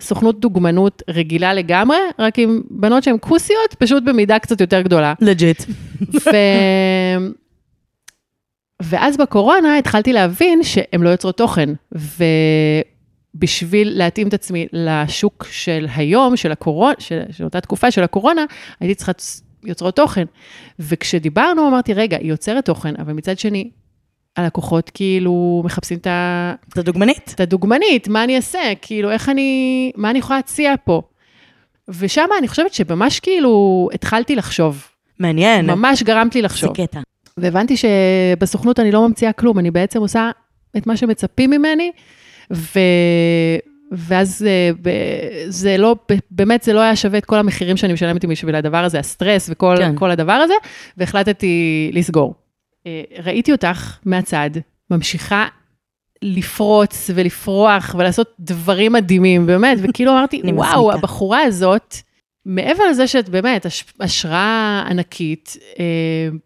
סוכנות דוגמנות רגילה לגמרי, רק עם בנות שהן כוסיות, פשוט במידה קצת יותר גדולה. לג'יט. ו... ואז בקורונה התחלתי להבין שהן לא יוצרות תוכן, ובשביל להתאים את עצמי לשוק של היום, של הקורונה, של, של אותה תקופה של הקורונה, הייתי צריכה יוצרות תוכן. וכשדיברנו, אמרתי, רגע, היא יוצרת תוכן, אבל מצד שני, הלקוחות כאילו מחפשים את ה... את הדוגמנית. את הדוגמנית, מה אני אעשה? כאילו, איך אני... מה אני יכולה להציע פה? ושם אני חושבת שממש כאילו התחלתי לחשוב. מעניין. ממש גרמת לי לחשוב. זה קטע. והבנתי שבסוכנות אני לא ממציאה כלום, אני בעצם עושה את מה שמצפים ממני, ו... ואז אה, זה לא, באמת זה לא היה שווה את כל המחירים שאני משלמת בשביל הדבר הזה, הסטרס וכל כן. הדבר הזה, והחלטתי לסגור. אה, ראיתי אותך מהצד, ממשיכה לפרוץ ולפרוח ולעשות דברים מדהימים, באמת, וכאילו אמרתי, *laughs* וואו, הבחורה הזאת, מעבר לזה שאת באמת השראה ענקית, אה,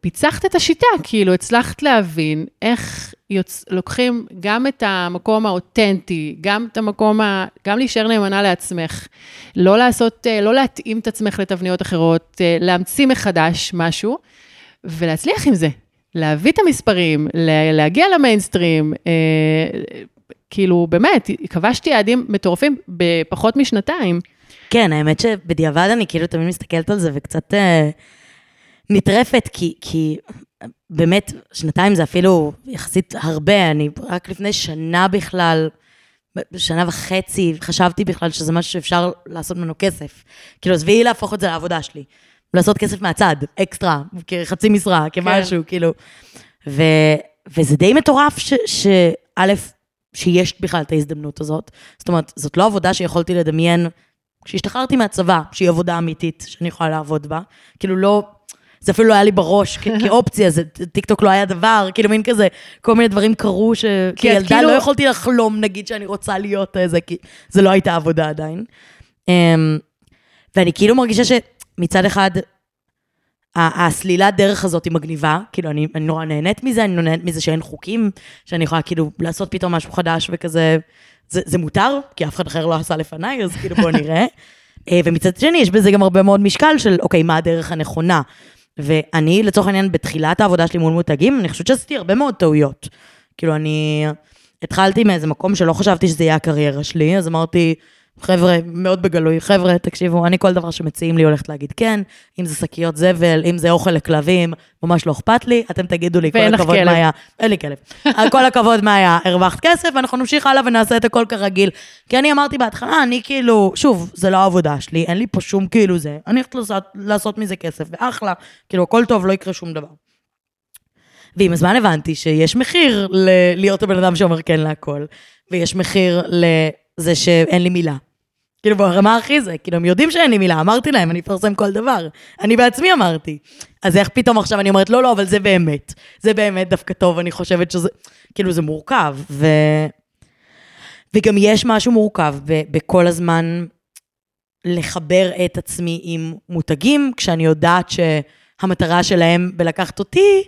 פיצחת את השיטה, כאילו הצלחת להבין איך יוצ... לוקחים גם את המקום האותנטי, גם את המקום, ה... גם להישאר נאמנה לעצמך, לא לעשות, אה, לא להתאים את עצמך לתבניות אחרות, להמציא מחדש משהו, ולהצליח עם זה. להביא את המספרים, להגיע למיינסטרים, אה, כאילו, באמת, כבשתי יעדים מטורפים בפחות משנתיים. כן, האמת שבדיעבד אני כאילו תמיד מסתכלת על זה וקצת אה, נטרפת, כי, כי באמת, שנתיים זה אפילו יחסית הרבה, אני רק לפני שנה בכלל, שנה וחצי, חשבתי בכלל שזה משהו שאפשר לעשות ממנו כסף. כאילו, עזבי להפוך את זה לעבודה שלי. לעשות כסף מהצד, אקסטרה, כחצי משרה, כמשהו, כן. כאילו. ו, וזה די מטורף שא', שיש בכלל את ההזדמנות הזאת. זאת אומרת, זאת לא עבודה שיכולתי לדמיין כשהשתחררתי מהצבא, שהיא עבודה אמיתית שאני יכולה לעבוד בה. כאילו לא, זה אפילו לא היה לי בראש *laughs* כאופציה, זה, טיקטוק לא היה דבר, כאילו מין כזה, כל מיני דברים קרו שכילדה כאילו... לא יכולתי לחלום, נגיד, שאני רוצה להיות איזה, כי זה לא הייתה עבודה עדיין. אמ, ואני כאילו מרגישה ש... מצד אחד, הסלילת דרך הזאת היא מגניבה, כאילו, אני, אני נורא נהנית מזה, אני נהנית מזה שאין חוקים, שאני יכולה כאילו לעשות פתאום משהו חדש וכזה, זה, זה מותר, כי אף אחד אחר לא עשה לפניי, אז כאילו בואו נראה. אה, ומצד שני, יש בזה גם הרבה מאוד משקל של, אוקיי, מה הדרך הנכונה? ואני, לצורך העניין, בתחילת העבודה שלי מול מותגים, אני חושבת שעשיתי הרבה מאוד טעויות. כאילו, אני התחלתי מאיזה מקום שלא חשבתי שזה יהיה הקריירה שלי, אז אמרתי, חבר'ה, מאוד בגלוי, חבר'ה, תקשיבו, אני כל דבר שמציעים לי הולכת להגיד כן, אם זה שקיות זבל, אם זה אוכל לכלבים, ממש לא אכפת לי, אתם תגידו לי, כל הכבוד מה היה, אין לי כלב, כל הכבוד מה היה, הרווחת כסף, ואנחנו נמשיך הלאה ונעשה את הכל כרגיל. כי אני אמרתי בהתחלה, אני כאילו, שוב, זה לא העבודה שלי, אין לי פה שום כאילו זה, אני הולכת לעשות, לעשות מזה כסף, ואחלה, כאילו, הכל טוב, לא יקרה שום דבר. ועם הזמן הבנתי שיש מחיר ל- להיות הבן אדם שאומר כן להכל, ויש מחיר לזה שאין לי מילה. כאילו ברמה הכי זה, כאילו הם יודעים שאין לי מילה, אמרתי להם, אני אפרסם כל דבר. אני בעצמי אמרתי. אז איך פתאום עכשיו אני אומרת, לא, לא, אבל זה באמת. זה באמת דווקא טוב, אני חושבת שזה, כאילו זה מורכב. ו... וגם יש משהו מורכב ב- בכל הזמן לחבר את עצמי עם מותגים, כשאני יודעת שהמטרה שלהם בלקחת אותי,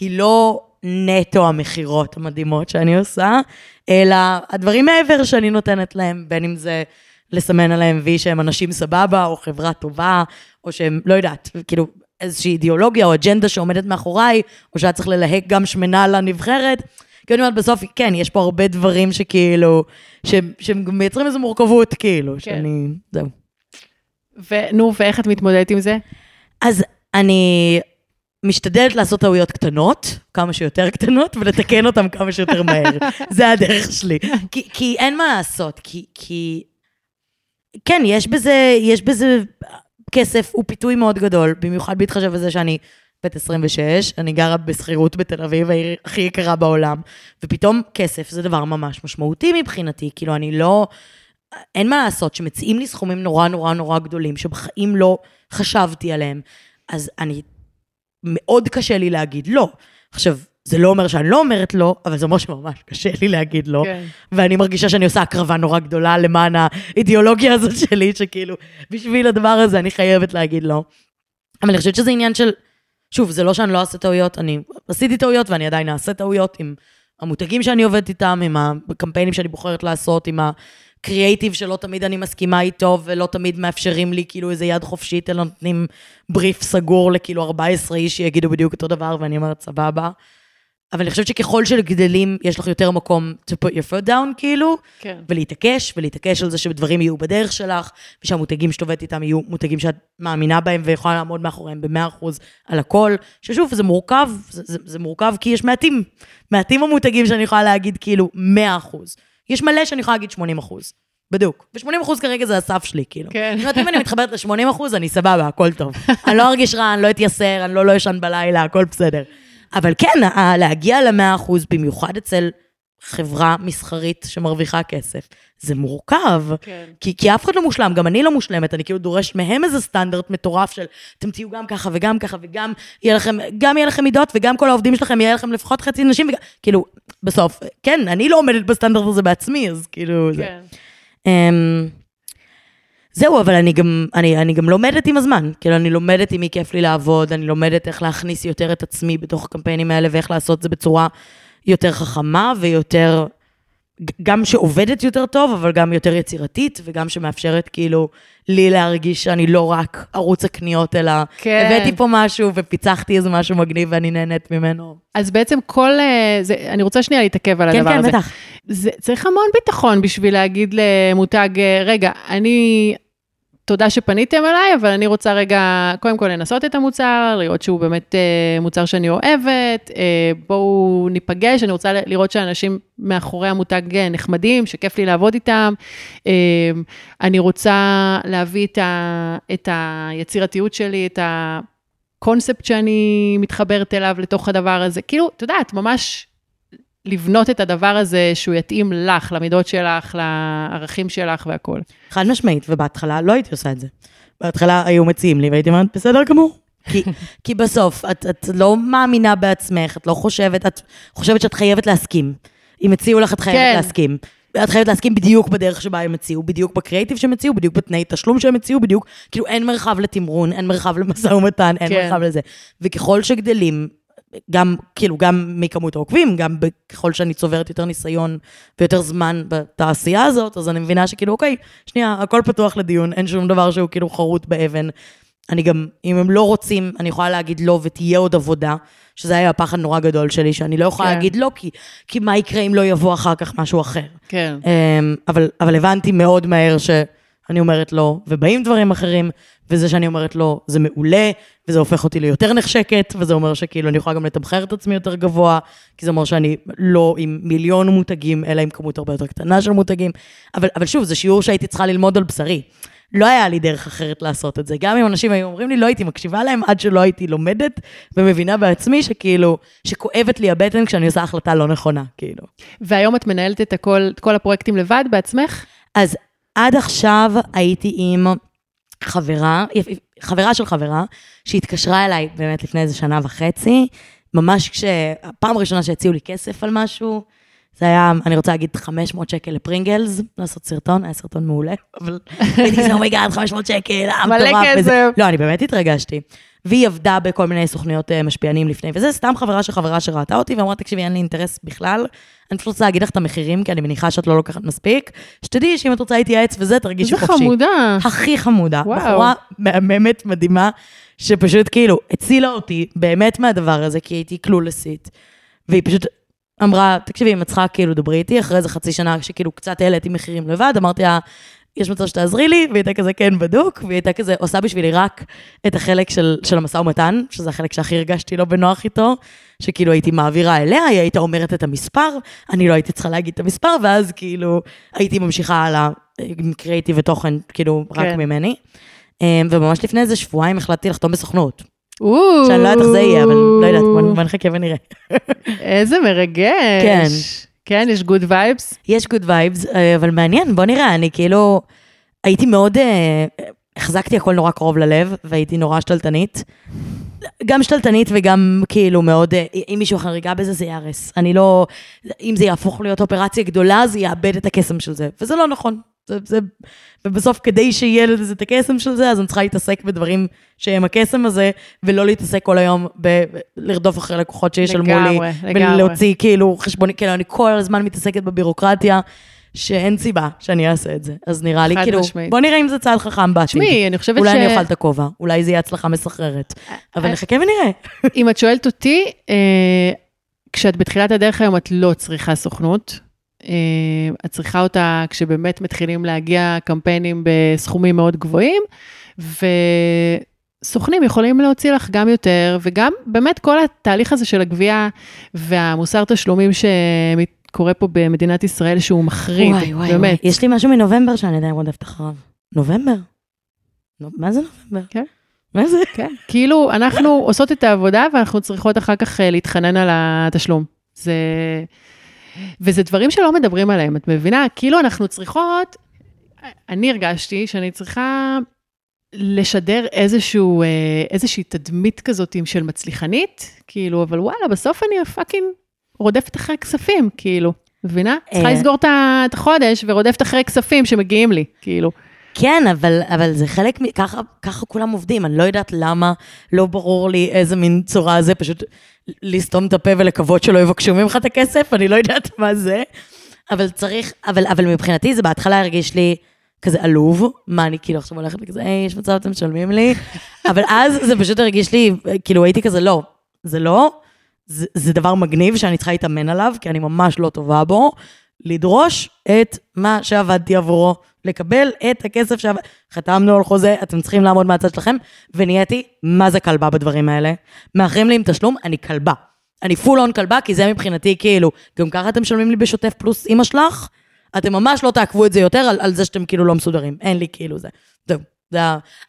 היא לא נטו המכירות המדהימות שאני עושה, אלא הדברים מעבר שאני נותנת להם, בין אם זה לסמן עליהם וי שהם אנשים סבבה, או חברה טובה, או שהם, לא יודעת, כאילו, איזושהי אידיאולוגיה או אג'נדה שעומדת מאחוריי, או שהיה צריך ללהק גם שמנה לנבחרת. כי אני אומרת, בסוף, כן, יש פה הרבה דברים שכאילו, שהם, שהם מייצרים איזו מורכבות, כאילו, כן. שאני, זהו. ונו, ואיך את מתמודדת עם זה? אז אני משתדלת לעשות טעויות קטנות, כמה שיותר קטנות, ולתקן אותן כמה שיותר מהר. *laughs* זה הדרך שלי. כי, כי אין מה לעשות, כי, כי... כן, יש בזה, יש בזה כסף, הוא פיתוי מאוד גדול, במיוחד בהתחשב בזה שאני בת 26, אני גרה בשכירות בתל אביב, העיר הכי יקרה בעולם, ופתאום כסף זה דבר ממש משמעותי מבחינתי, כאילו אני לא... אין מה לעשות, שמציעים לי סכומים נורא נורא נורא גדולים, שבחיים לא חשבתי עליהם, אז אני, מאוד קשה לי להגיד לא. עכשיו, זה לא אומר שאני לא אומרת לא, אבל זה אומר שממש קשה לי להגיד לא. כן. ואני מרגישה שאני עושה הקרבה נורא גדולה למען האידיאולוגיה הזאת שלי, שכאילו, בשביל הדבר הזה אני חייבת להגיד לא. אבל אני חושבת שזה עניין של, שוב, זה לא שאני לא אעשה טעויות, אני עשיתי טעויות ואני עדיין אעשה טעויות עם המותגים שאני עובדת איתם, עם הקמפיינים שאני בוחרת לעשות, עם הקריאייטיב שלא תמיד אני מסכימה איתו, ולא תמיד מאפשרים לי כאילו איזה יד חופשית, אלא נותנים בריף סגור לכאילו 14 איש שיגידו בדיוק אותו דבר, ואני אומרת, סבבה. אבל אני חושבת שככל שגדלים, יש לך יותר מקום to put your foot down, כאילו, כן. ולהתעקש, ולהתעקש על זה שדברים יהיו בדרך שלך, ושהמותגים שאת עובדת איתם יהיו מותגים שאת מאמינה בהם ויכולה לעמוד מאחוריהם ב-100% על הכל. ששוב, זה מורכב, זה, זה, זה מורכב כי יש מעטים, מעטים המותגים שאני יכולה להגיד כאילו 100%. יש מלא שאני יכולה להגיד 80%. בדיוק. ו-80% כרגע זה הסף שלי, כאילו. כן. זאת אומרת, אם אני מתחברת ל-80%, אני סבבה, הכל טוב. אני לא ארגיש רע, אני לא אתייסר, אני לא לא אשן בלילה, הכל בסדר. אבל כן, להגיע ל-100%, במיוחד אצל חברה מסחרית שמרוויחה כסף, זה מורכב. כן. כי, כי אף אחד לא מושלם, גם אני לא מושלמת, אני כאילו דורשת מהם איזה סטנדרט מטורף של אתם תהיו גם ככה וגם ככה, וגם יהיה לכם, גם יהיה לכם מידות, וגם כל העובדים שלכם יהיה לכם לפחות חצי נשים, וגם, כאילו, בסוף, כן, אני לא עומדת בסטנדרט הזה בעצמי, אז כאילו, זה. כן. זהו, אבל אני גם, אני, אני גם לומדת עם הזמן. כאילו, אני לומדת עם מי כיף לי לעבוד, אני לומדת איך להכניס יותר את עצמי בתוך הקמפיינים האלה, ואיך לעשות את זה בצורה יותר חכמה ויותר, גם שעובדת יותר טוב, אבל גם יותר יצירתית, וגם שמאפשרת כאילו לי להרגיש שאני לא רק ערוץ הקניות, אלא כן. הבאתי פה משהו ופיצחתי איזה משהו מגניב ואני נהנית ממנו. אז בעצם כל, אה, זה, אני רוצה שנייה להתעכב על כן, הדבר כן, הזה. בטח. זה, צריך המון ביטחון בשביל להגיד למותג, אה, רגע, אני, תודה שפניתם אליי, אבל אני רוצה רגע, קודם כל לנסות את המוצר, לראות שהוא באמת אה, מוצר שאני אוהבת, אה, בואו ניפגש, אני רוצה לראות שאנשים מאחורי המותג אה, נחמדים, שכיף לי לעבוד איתם. אה, אני רוצה להביא את, ה, את היצירתיות שלי, את הקונספט שאני מתחברת אליו לתוך הדבר הזה. כאילו, את יודעת, ממש לבנות את הדבר הזה שהוא יתאים לך, למידות שלך, לערכים שלך והכול. חד משמעית, ובהתחלה לא הייתי עושה את זה. בהתחלה היו מציעים לי, והייתי אומרת, בסדר גמור. כי, כי בסוף, את, את לא מאמינה בעצמך, את לא חושבת, את חושבת שאת חייבת להסכים. אם הציעו לך, את חייבת כן. להסכים. את חייבת להסכים בדיוק בדרך שבה הם הציעו, בדיוק בקריאיטיב שהם הציעו, בדיוק בתנאי תשלום שהם הציעו, בדיוק, כאילו אין מרחב לתמרון, אין מרחב למשא ומתן, אין כן. מרחב לזה. וככל שגדלים, גם, כאילו, גם מכמות העוקבים, גם ככל שאני צוברת יותר ניסיון ויותר זמן בתעשייה הזאת, אז אני מבינה שכאילו, אוקיי, שנייה, הכל פתוח לדיון, אין שום דבר שהוא כאילו חרוט באבן. אני גם, אם הם לא רוצים, אני יכולה להגיד לא ותהיה עוד עבודה, שזה היה הפחד נורא גדול שלי, שאני לא יכולה כן. להגיד לא, כי, כי מה יקרה אם לא יבוא אחר כך משהו אחר. כן. אמ, אבל, אבל הבנתי מאוד מהר שאני אומרת לא, ובאים דברים אחרים, וזה שאני אומרת לא, זה מעולה, וזה הופך אותי ליותר נחשקת, וזה אומר שכאילו אני יכולה גם לתמחר את עצמי יותר גבוה, כי זה אומר שאני לא עם מיליון מותגים, אלא עם כמות הרבה יותר קטנה של מותגים. אבל, אבל שוב, זה שיעור שהייתי צריכה ללמוד על בשרי. לא היה לי דרך אחרת לעשות את זה. גם אם אנשים היו אומרים לי, לא הייתי מקשיבה להם עד שלא הייתי לומדת ומבינה בעצמי שכאילו, שכואבת לי הבטן כשאני עושה החלטה לא נכונה, כאילו. והיום את מנהלת את הכל, את כל הפרויקטים לבד בעצמך? אז עד עכשיו הייתי עם חברה, חברה של חברה, שהתקשרה אליי באמת לפני איזה שנה וחצי, ממש כשהפעם הראשונה שהציעו לי כסף על משהו, זה היה, אני רוצה להגיד 500 שקל לפרינגלס, לעשות סרטון, היה סרטון מעולה, אבל הייתי כזה, oh my god, 500 שקל, *laughs* אה, מלא כסף. לא, אני באמת התרגשתי. והיא עבדה בכל מיני סוכניות אה, משפיענים לפני, וזה סתם חברה של חברה שראתה אותי, ואמרה, תקשיבי, אין לי אינטרס בכלל, אני פשוט רוצה להגיד לך את המחירים, כי אני מניחה שאת לא לוקחת מספיק, שתדעי שאם את רוצה להתייעץ וזה, תרגישי איזה חופשי. חמודה. הכי חמודה. וואו. בחורה מהממת, מדהימה, שפשוט כאילו הצילה אותי באמת מהדבר הזה, כי הייתי קלולסית. והיא פשוט אמרה, תקשיבי, אם את צריכה, כאילו, דברי איתי, אחרי איזה חצי שנה שכאילו קצת העליתי מחירים לבד, אמרתי לה, יש מצב שתעזרי לי, והיא הייתה כזה כן בדוק, והיא הייתה כזה עושה בשבילי רק את החלק של, של המשא ומתן, שזה החלק שהכי הרגשתי לא בנוח איתו, שכאילו הייתי מעבירה אליה, היא הייתה אומרת את המספר, אני לא הייתי צריכה להגיד את המספר, ואז כאילו הייתי ממשיכה הלאה עם קריאיטיב ותוכן, כאילו, רק כן. ממני. אמ, וממש לפני איזה שבועיים החלטתי לחתום בסוכנות. שאני לא יודעת איך זה יהיה, אבל לא יודעת, בוא נחכה ונראה. איזה מרגש. כן. כן, יש good vibes. יש good vibes, אבל מעניין, בוא נראה, אני כאילו, הייתי מאוד, אה, החזקתי הכל נורא קרוב ללב, והייתי נורא שתלטנית. גם שתלטנית וגם כאילו מאוד, אה, אם מישהו אחר ייגע בזה, זה ייהרס. אני לא, אם זה יהפוך להיות אופרציה גדולה, זה יאבד את הקסם של זה, וזה לא נכון. זה, זה, ובסוף, כדי שיהיה לזה את הקסם של זה, אז אני צריכה להתעסק בדברים שהם הקסם הזה, ולא להתעסק כל היום ב- לרדוף אחרי לקוחות שישלמו לי, לגמרי, לגמרי. ולהוציא כאילו חשבוני, כאילו, אני כל הזמן מתעסקת בבירוקרטיה, שאין סיבה שאני אעשה את זה. אז נראה לי, כאילו, משמעית. בוא נראה אם זה צעד חכם בעתיד. תשמעי, אני חושבת אולי ש... אני אוכל את הכובע, אולי זה יהיה הצלחה מסחררת. אבל אה, נחכה ונראה. אם את שואלת אותי, אה, כשאת בתחילת הדרך היום, את לא צריכה סוכנות. אה, את צריכה אותה כשבאמת מתחילים להגיע קמפיינים בסכומים מאוד גבוהים, וסוכנים יכולים להוציא לך גם יותר, וגם באמת כל התהליך הזה של הגבייה והמוסר תשלומים שקורה פה במדינת ישראל, שהוא מחריד, וואי, וואי, באמת. וואי. יש לי משהו מנובמבר שאני עדיין רודפת אחריו. נובמבר? נו, מה זה נובמבר? כן. מה זה? כן, כאילו, אנחנו עושות את העבודה ואנחנו צריכות אחר כך אה, להתחנן על התשלום. זה... וזה דברים שלא מדברים עליהם, את מבינה? כאילו אנחנו צריכות, אני הרגשתי שאני צריכה לשדר איזשהו, אה, איזושהי תדמית כזאת של מצליחנית, כאילו, אבל וואלה, בסוף אני פאקינג רודפת אחרי כספים, כאילו, מבינה? צריכה אה. לסגור את החודש ורודפת אחרי כספים שמגיעים לי, כאילו. כן, אבל, אבל זה חלק, מ- ככה, ככה כולם עובדים, אני לא יודעת למה, לא ברור לי איזה מין צורה זה, פשוט לסתום את הפה ולקוות שלא יבקשו ממך את הכסף, אני לא יודעת מה זה, אבל צריך, אבל, אבל מבחינתי זה בהתחלה הרגיש לי כזה עלוב, מה אני כאילו עכשיו הולכת לכזה, היי, יש מצב אתם משלמים לי, *laughs* אבל אז זה פשוט הרגיש לי, כאילו הייתי כזה, לא, זה לא, זה, זה דבר מגניב שאני צריכה להתאמן עליו, כי אני ממש לא טובה בו, לדרוש את מה שעבדתי עבורו, לקבל את הכסף שעבד... חתמנו על חוזה, אתם צריכים לעמוד מהצד שלכם, ונהייתי, מה זה כלבה בדברים האלה? מאחרים לי עם תשלום, אני כלבה. אני פול און כלבה, כי זה מבחינתי כאילו, גם ככה אתם משלמים לי בשוטף פלוס אימא שלך, אתם ממש לא תעכבו את זה יותר על, על זה שאתם כאילו לא מסודרים, אין לי כאילו זה. זהו. זה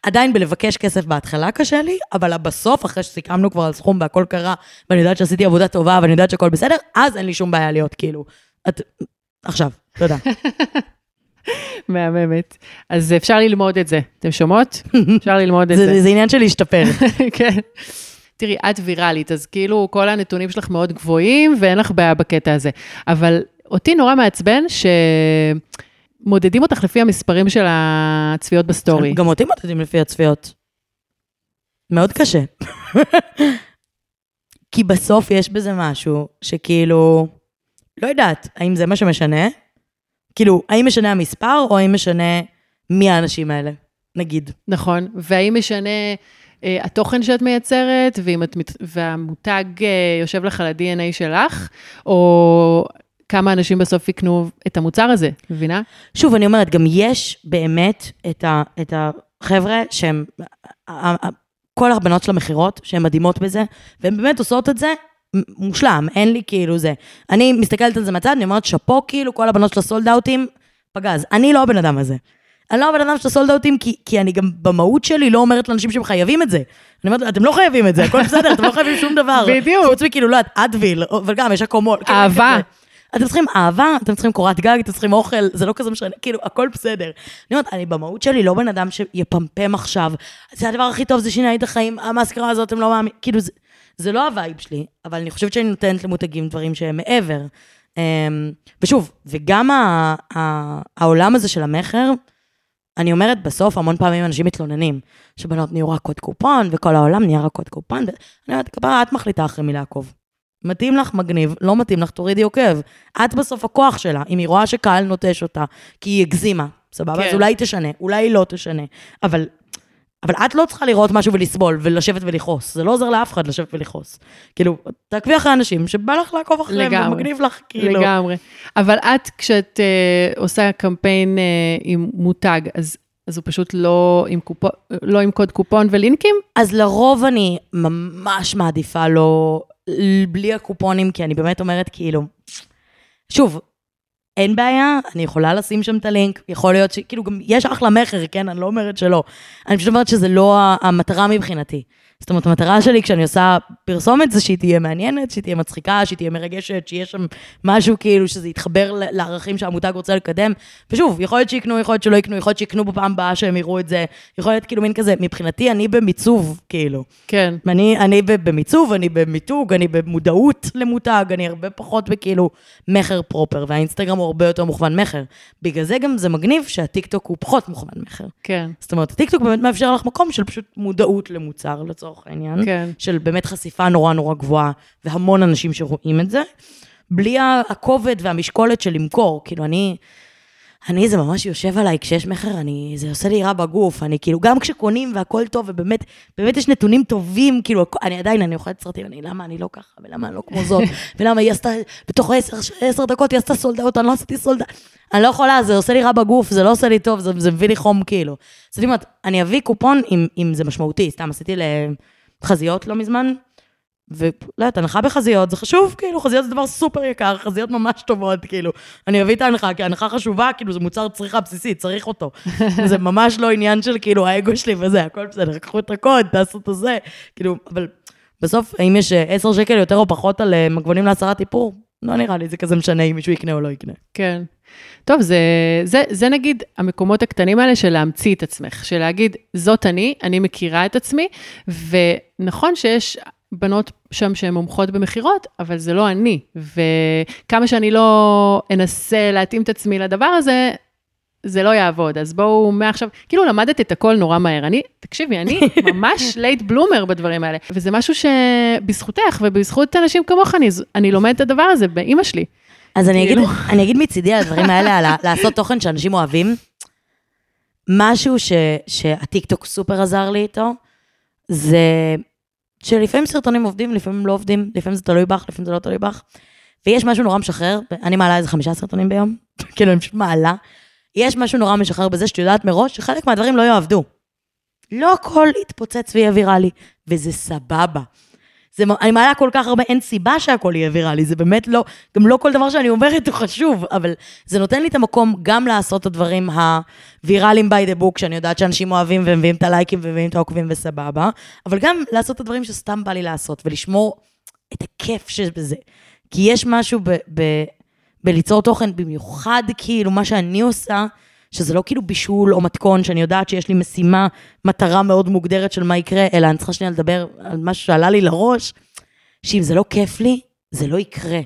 עדיין בלבקש כסף בהתחלה קשה לי, אבל בסוף, אחרי שסיכמנו כבר על סכום והכל קרה, ואני יודעת שעשיתי עבודה טובה ואני יודעת שהכל בסדר, אז אין לי שום בעיה להיות כאילו, את... עכשיו, תודה. *laughs* מהממת. אז אפשר ללמוד את זה. אתם שומעות? *laughs* אפשר ללמוד את זה. זה, זה עניין של להשתפר. *laughs* כן. תראי, את ויראלית, אז כאילו כל הנתונים שלך מאוד גבוהים ואין לך בעיה בקטע הזה. אבל אותי נורא מעצבן שמודדים אותך לפי המספרים של הצפיות בסטורי. גם אותי מודדים לפי הצפיות. מאוד קשה. כי בסוף יש בזה משהו שכאילו, לא יודעת, האם זה מה שמשנה? כאילו, האם משנה המספר או האם משנה מי האנשים האלה, נגיד. נכון, והאם משנה אה, התוכן שאת מייצרת, את, והמותג אה, יושב לך על ה-DNA שלך, או כמה אנשים בסוף יקנו את המוצר הזה, מבינה? שוב, אני אומרת, גם יש באמת את, ה, את החבר'ה שהם, כל הבנות של המכירות, שהן מדהימות בזה, והן באמת עושות את זה מושלם, אין לי כאילו זה. אני מסתכלת על זה מהצד, אני אומרת, שאפו, כאילו, כל הבנות של הסולד אאוטים, פגז. אני לא הבן אדם הזה. אני לא הבן אדם של הסולד אאוטים, כי, כי אני גם במהות שלי לא אומרת לאנשים שהם חייבים את זה. אני אומרת, אתם לא חייבים את זה, הכל בסדר, אתם לא חייבים שום דבר. *laughs* בדיוק. חוץ מכאילו, לא יודעת, אדוויל, אבל גם יש אקומול. כאילו, אהבה. אתם צריכים אהבה, אתם צריכים קורת גג, אתם צריכים אוכל, זה לא כזה משנה, כאילו, הכל בסדר. אני אומרת, אני במהות שלי לא בן אדם שיפמפם עכשיו, זה הדבר הכי טוב, זה שינה לי את החיים, המאסקרה הזאת, הם לא מאמינים, כאילו, זה, זה לא ה vibe שלי, אבל אני חושבת שאני נותנת למותגים דברים שהם מעבר. אמ, ושוב, וגם העולם הזה של המכר, אני אומרת, בסוף המון פעמים אנשים מתלוננים, שבנות נהיו רק קוד קופון, וכל העולם נהיה רק קוד קופון, ואני אומרת, כפרה, את מחליטה אחרי מי לעקוב. מתאים לך, מגניב, לא מתאים לך, תורידי עוקב. את בסוף הכוח שלה, אם היא רואה שקהל נוטש אותה, כי היא הגזימה, סבבה? כן. אז אולי היא תשנה, אולי היא לא תשנה. אבל, אבל את לא צריכה לראות משהו ולסבול, ולשבת ולכעוס. זה לא עוזר לאף אחד לשבת ולכעוס. כאילו, תעקבי אחרי אנשים שבא לך לעקוב אחריהם, לגמרי. ומגניב לך, כאילו. לגמרי. אבל את, כשאת uh, עושה קמפיין uh, עם מותג, אז, אז הוא פשוט לא עם, קופון, לא עם קוד קופון ולינקים? אז לרוב אני ממש מעדיפה לא, בלי הקופונים, כי אני באמת אומרת, כאילו, שוב, אין בעיה, אני יכולה לשים שם את הלינק, יכול להיות ש... כאילו, גם יש אחלה מכר, כן? אני לא אומרת שלא. אני פשוט אומרת שזה לא המטרה מבחינתי. זאת אומרת, המטרה שלי כשאני עושה פרסומת זה שהיא תהיה מעניינת, שהיא תהיה מצחיקה, שהיא תהיה מרגשת, שיהיה שם משהו כאילו שזה יתחבר לערכים שהמותג רוצה לקדם. ושוב, יכול להיות שיקנו, יכול להיות שלא יקנו, יכול להיות שיקנו בפעם הבאה שהם יראו את זה, יכול להיות כאילו מין כזה, מבחינתי אני במיצוב, כאילו. כן. אני, אני במיצוב, אני במיתוג, אני במודעות למותג, אני הרבה פחות בכאילו מכר proper, והאינסטגרם הוא הרבה יותר מוכוון מכר. בגלל זה גם זה מגניב שהטיקטוק הוא פחות מוכוון מכר. כן, זאת אומרת, הטיקטוק באמת מאפשר לך מקום של פשוט מודעות למוצר, לצורך העניין. כן. של באמת חשיפה נורא נורא גבוהה, והמון אנשים שרואים את זה, בלי הכובד והמשקולת של למכור. כאילו, אני... אני, זה ממש יושב עליי, כשיש מכר, אני, זה עושה לי רע בגוף, אני כאילו, גם כשקונים והכל טוב, ובאמת, באמת יש נתונים טובים, כאילו, אני עדיין, אני אוכלת סרטים, אני, למה אני לא ככה, ולמה אני לא כמו זאת, *laughs* ולמה היא עשתה, בתוך עשר, עשר דקות היא עשתה סולדאות, אני לא עשיתי סולדאות, אני לא יכולה, זה עושה לי רע בגוף, זה לא עושה לי טוב, זה, זה מביא לי חום, כאילו. אז אני אומרת, אני אביא קופון אם, אם זה משמעותי, סתם עשיתי לחזיות לא מזמן, ולא יודעת, הנחה בחזיות, זה חשוב, כאילו, חזיות זה דבר סופר יקר, חזיות ממש טובות, כאילו. אני אביא את ההנחה, כי ההנחה חשובה, כאילו, זה מוצר צריכה בסיסי, צריך אותו. *laughs* זה ממש לא עניין של, כאילו, האגו שלי וזה, הכל בסדר, קחו את הקוד, תעשו את הזה, כאילו, אבל בסוף, האם יש אה, 10 שקל יותר או פחות על אה, מגבונים להסרת איפור? לא נראה לי, זה כזה משנה אם מישהו יקנה או לא יקנה. כן. טוב, זה, זה, זה נגיד המקומות הקטנים האלה של להמציא את עצמך, של להגיד, זאת אני, אני מכירה את עצמי, ונכון שיש בנות שם שהן מומחות במכירות, אבל זה לא אני, וכמה שאני לא אנסה להתאים את עצמי לדבר הזה, זה לא יעבוד, אז בואו מעכשיו, כאילו למדת את הכל נורא מהר. אני, תקשיבי, אני *laughs* ממש late bloomer בדברים האלה, וזה משהו שבזכותך ובזכות אנשים כמוך, אני, אני לומדת את הדבר הזה באימא שלי. אז אני אגיד, כאילו. *laughs* אני אגיד מצידי על הדברים האלה, על *laughs* לעשות תוכן שאנשים אוהבים. משהו ש, שהטיקטוק סופר עזר לי איתו, זה שלפעמים סרטונים עובדים, לפעמים לא עובדים, לפעמים זה תלוי בך, לפעמים זה לא תלוי בך. ויש משהו נורא משחרר, אני מעלה איזה חמישה סרטונים ביום, *laughs* כאילו אני פשוט מעלה. יש משהו נורא משחרר בזה שאת יודעת מראש שחלק מהדברים לא יעבדו. לא הכל יתפוצץ ויהיה ויראלי, וזה סבבה. זה, אני מעלה כל כך הרבה, אין סיבה שהכל יהיה ויראלי, זה באמת לא, גם לא כל דבר שאני אומרת הוא חשוב, אבל זה נותן לי את המקום גם לעשות את הדברים הוויראליים by the book, שאני יודעת שאנשים אוהבים ומביאים את הלייקים ומביאים את העוקבים וסבבה, אבל גם לעשות את הדברים שסתם בא לי לעשות, ולשמור את הכיף שבזה. כי יש משהו ב, ב, בליצור תוכן, במיוחד כאילו מה שאני עושה, שזה לא כאילו בישול או מתכון, שאני יודעת שיש לי משימה, מטרה מאוד מוגדרת של מה יקרה, אלא אני צריכה שנייה לדבר על משהו שעלה לי לראש, שאם זה לא כיף לי, זה לא יקרה.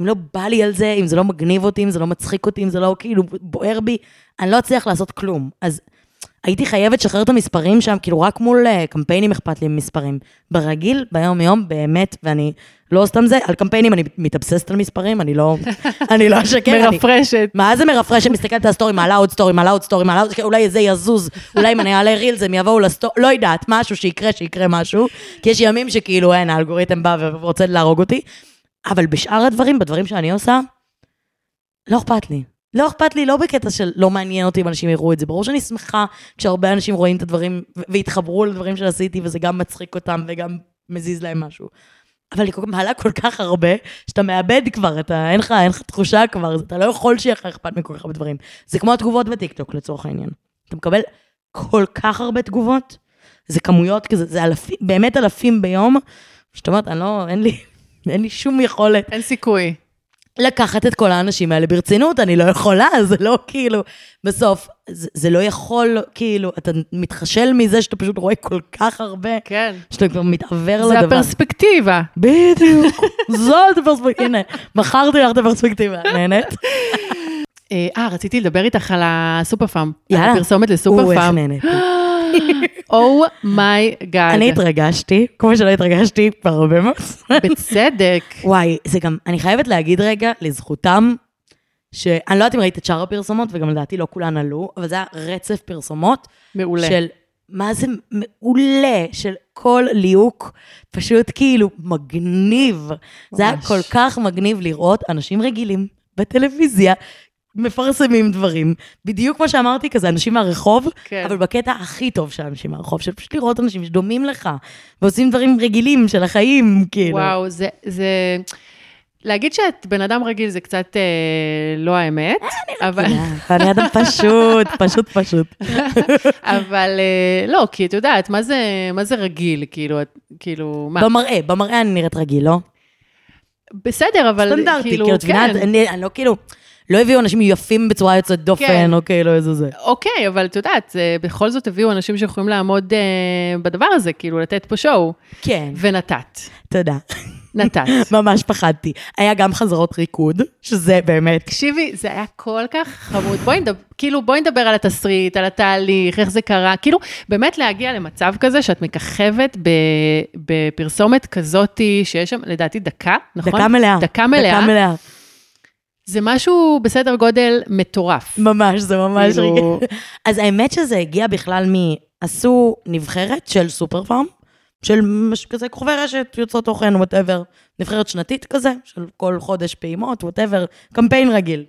אם לא בא לי על זה, אם זה לא מגניב אותי, אם זה לא מצחיק אותי, אם זה לא כאילו בוער בי, אני לא אצליח לעשות כלום. אז הייתי חייבת לשחרר את המספרים שם, כאילו רק מול אה, קמפיינים אכפת לי ממספרים. ברגיל, ביום-יום, באמת, ואני לא סתם זה, על קמפיינים אני מתאבססת על מספרים, אני לא, *laughs* אני לא אשקר. מרפרשת. מה זה מרפרשת? מסתכלת על הסטורי, מעלה עוד סטורי, מעלה עוד סטורי, מעלה עוד... אולי זה יזוז, אולי אם אני אעלה רילס הם יבואו לסטורי, לא יודעת, משהו שיקרה, שיקרה משהו. כי יש ימים שכאילו, אין, האלגוריתם בא ורוצה להרוג אותי. אבל בשאר הדברים, בדברים שאני עושה, לא אכפת לי. לא אכפת לי, לא בקטע של לא מעניין אותי אם אנשים יראו את זה. ברור שאני שמחה כשהרבה אנשים רואים את הדברים והתחברו לדברים שעשיתי, וזה גם מצחיק אותם וגם מזיז להם משהו. אבל אני מעלה כל כך הרבה, שאתה מאבד כבר, אתה, אין לך, אין לך תחושה כבר, אתה לא יכול שיהיה לך אכפת מכל כך הרבה דברים. זה כמו התגובות בטיקטוק לצורך העניין. אתה מקבל כל כך הרבה תגובות, זה כמויות כזה, זה אלפים, באמת אלפים ביום, שאתה אומרת, אני לא, אין לי, אין לי שום יכולת. אין סיכוי. לקחת את כל האנשים האלה ברצינות, אני לא יכולה, *laughs* זה לא כאילו, בסוף, זה, זה לא יכול, כאילו, אתה מתחשל מזה שאתה פשוט רואה כל כך הרבה, כן. שאתה כבר מתעוור זה לדבר. הפרספקטיבה. בדיוק, *laughs* זאת הפרספקטיבה, הנה, מכרתי לך את הפרספקטיבה, נהנית? אה, אה, רציתי לדבר איתך על הסופר פארם. יאללה. הפרסומת או, לסופר איך פארם. *gasps* *laughs* oh my god. אני התרגשתי, כמו שלא התרגשתי כבר הרבה מאוד. זמן. בצדק. וואי, זה גם, אני חייבת להגיד רגע, לזכותם, שאני לא יודעת אם ראית את שאר הפרסומות, וגם לדעתי לא כולן עלו, אבל זה היה רצף פרסומות מעולה. של מה זה מעולה, של כל ליהוק, פשוט כאילו מגניב. זה היה ממש. כל כך מגניב לראות אנשים רגילים בטלוויזיה. מפרסמים דברים, בדיוק כמו שאמרתי, כזה אנשים מהרחוב, כן. אבל בקטע הכי טוב של אנשים מהרחוב, של פשוט לראות אנשים שדומים לך, ועושים דברים רגילים של החיים, כאילו. וואו, זה, זה... להגיד שאת בן אדם רגיל זה קצת אה, לא האמת, אבל, אני אדם פשוט, פשוט פשוט. *laughs* אבל אה, לא, כי את יודעת, מה זה, מה זה רגיל, כאילו, את- כאילו, מה? במראה, במראה אני נראית רגיל, לא? בסדר, אבל סטנדרטי, כאילו, כאילו, את מבינה, כן. אני אני לא כאילו, לא הביאו אנשים יפים בצורה יוצאת כן. דופן, או כאילו איזה זה. אוקיי, אבל את יודעת, בכל זאת הביאו אנשים שיכולים לעמוד אה, בדבר הזה, כאילו, לתת פה שואו, כן, ונתת, תודה. נתת. *laughs* ממש פחדתי. היה גם חזרות ריקוד, שזה באמת, תקשיבי, זה היה כל כך חמוד. בואי נדבר, כאילו, בואי נדבר על התסריט, על התהליך, איך זה קרה. כאילו, באמת להגיע למצב כזה שאת מככבת בפרסומת כזאתי, שיש שם, לדעתי, דקה, נכון? דקה מלאה. דקה מלאה. דקה מלאה. זה משהו בסדר גודל מטורף. ממש, זה ממש כאילו- רגע. *laughs* אז האמת שזה הגיע בכלל מ... עשו נבחרת של סופר פארם, של מש- כזה כוכבי רשת, יוצרות תוכן, whatever, נבחרת שנתית כזה, של כל חודש פעימות, whatever, קמפיין רגיל.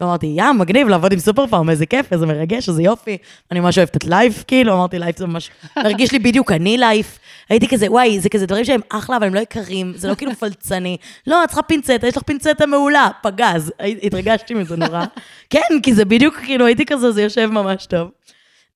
ואמרתי, יא, מגניב לעבוד עם סופר פארם, איזה כיף, איזה מרגש, איזה יופי. אני ממש אוהבת את לייף, כאילו, אמרתי, לייף זה ממש, הרגיש לי בדיוק אני לייף. הייתי כזה, וואי, זה כזה דברים שהם אחלה, אבל הם לא יקרים, זה לא כאילו פלצני. לא, את צריכה פינצטה, יש לך פינצטה מעולה, פגז. התרגשתי מזה נורא. כן, כי זה בדיוק, כאילו, הייתי כזה, זה יושב ממש טוב.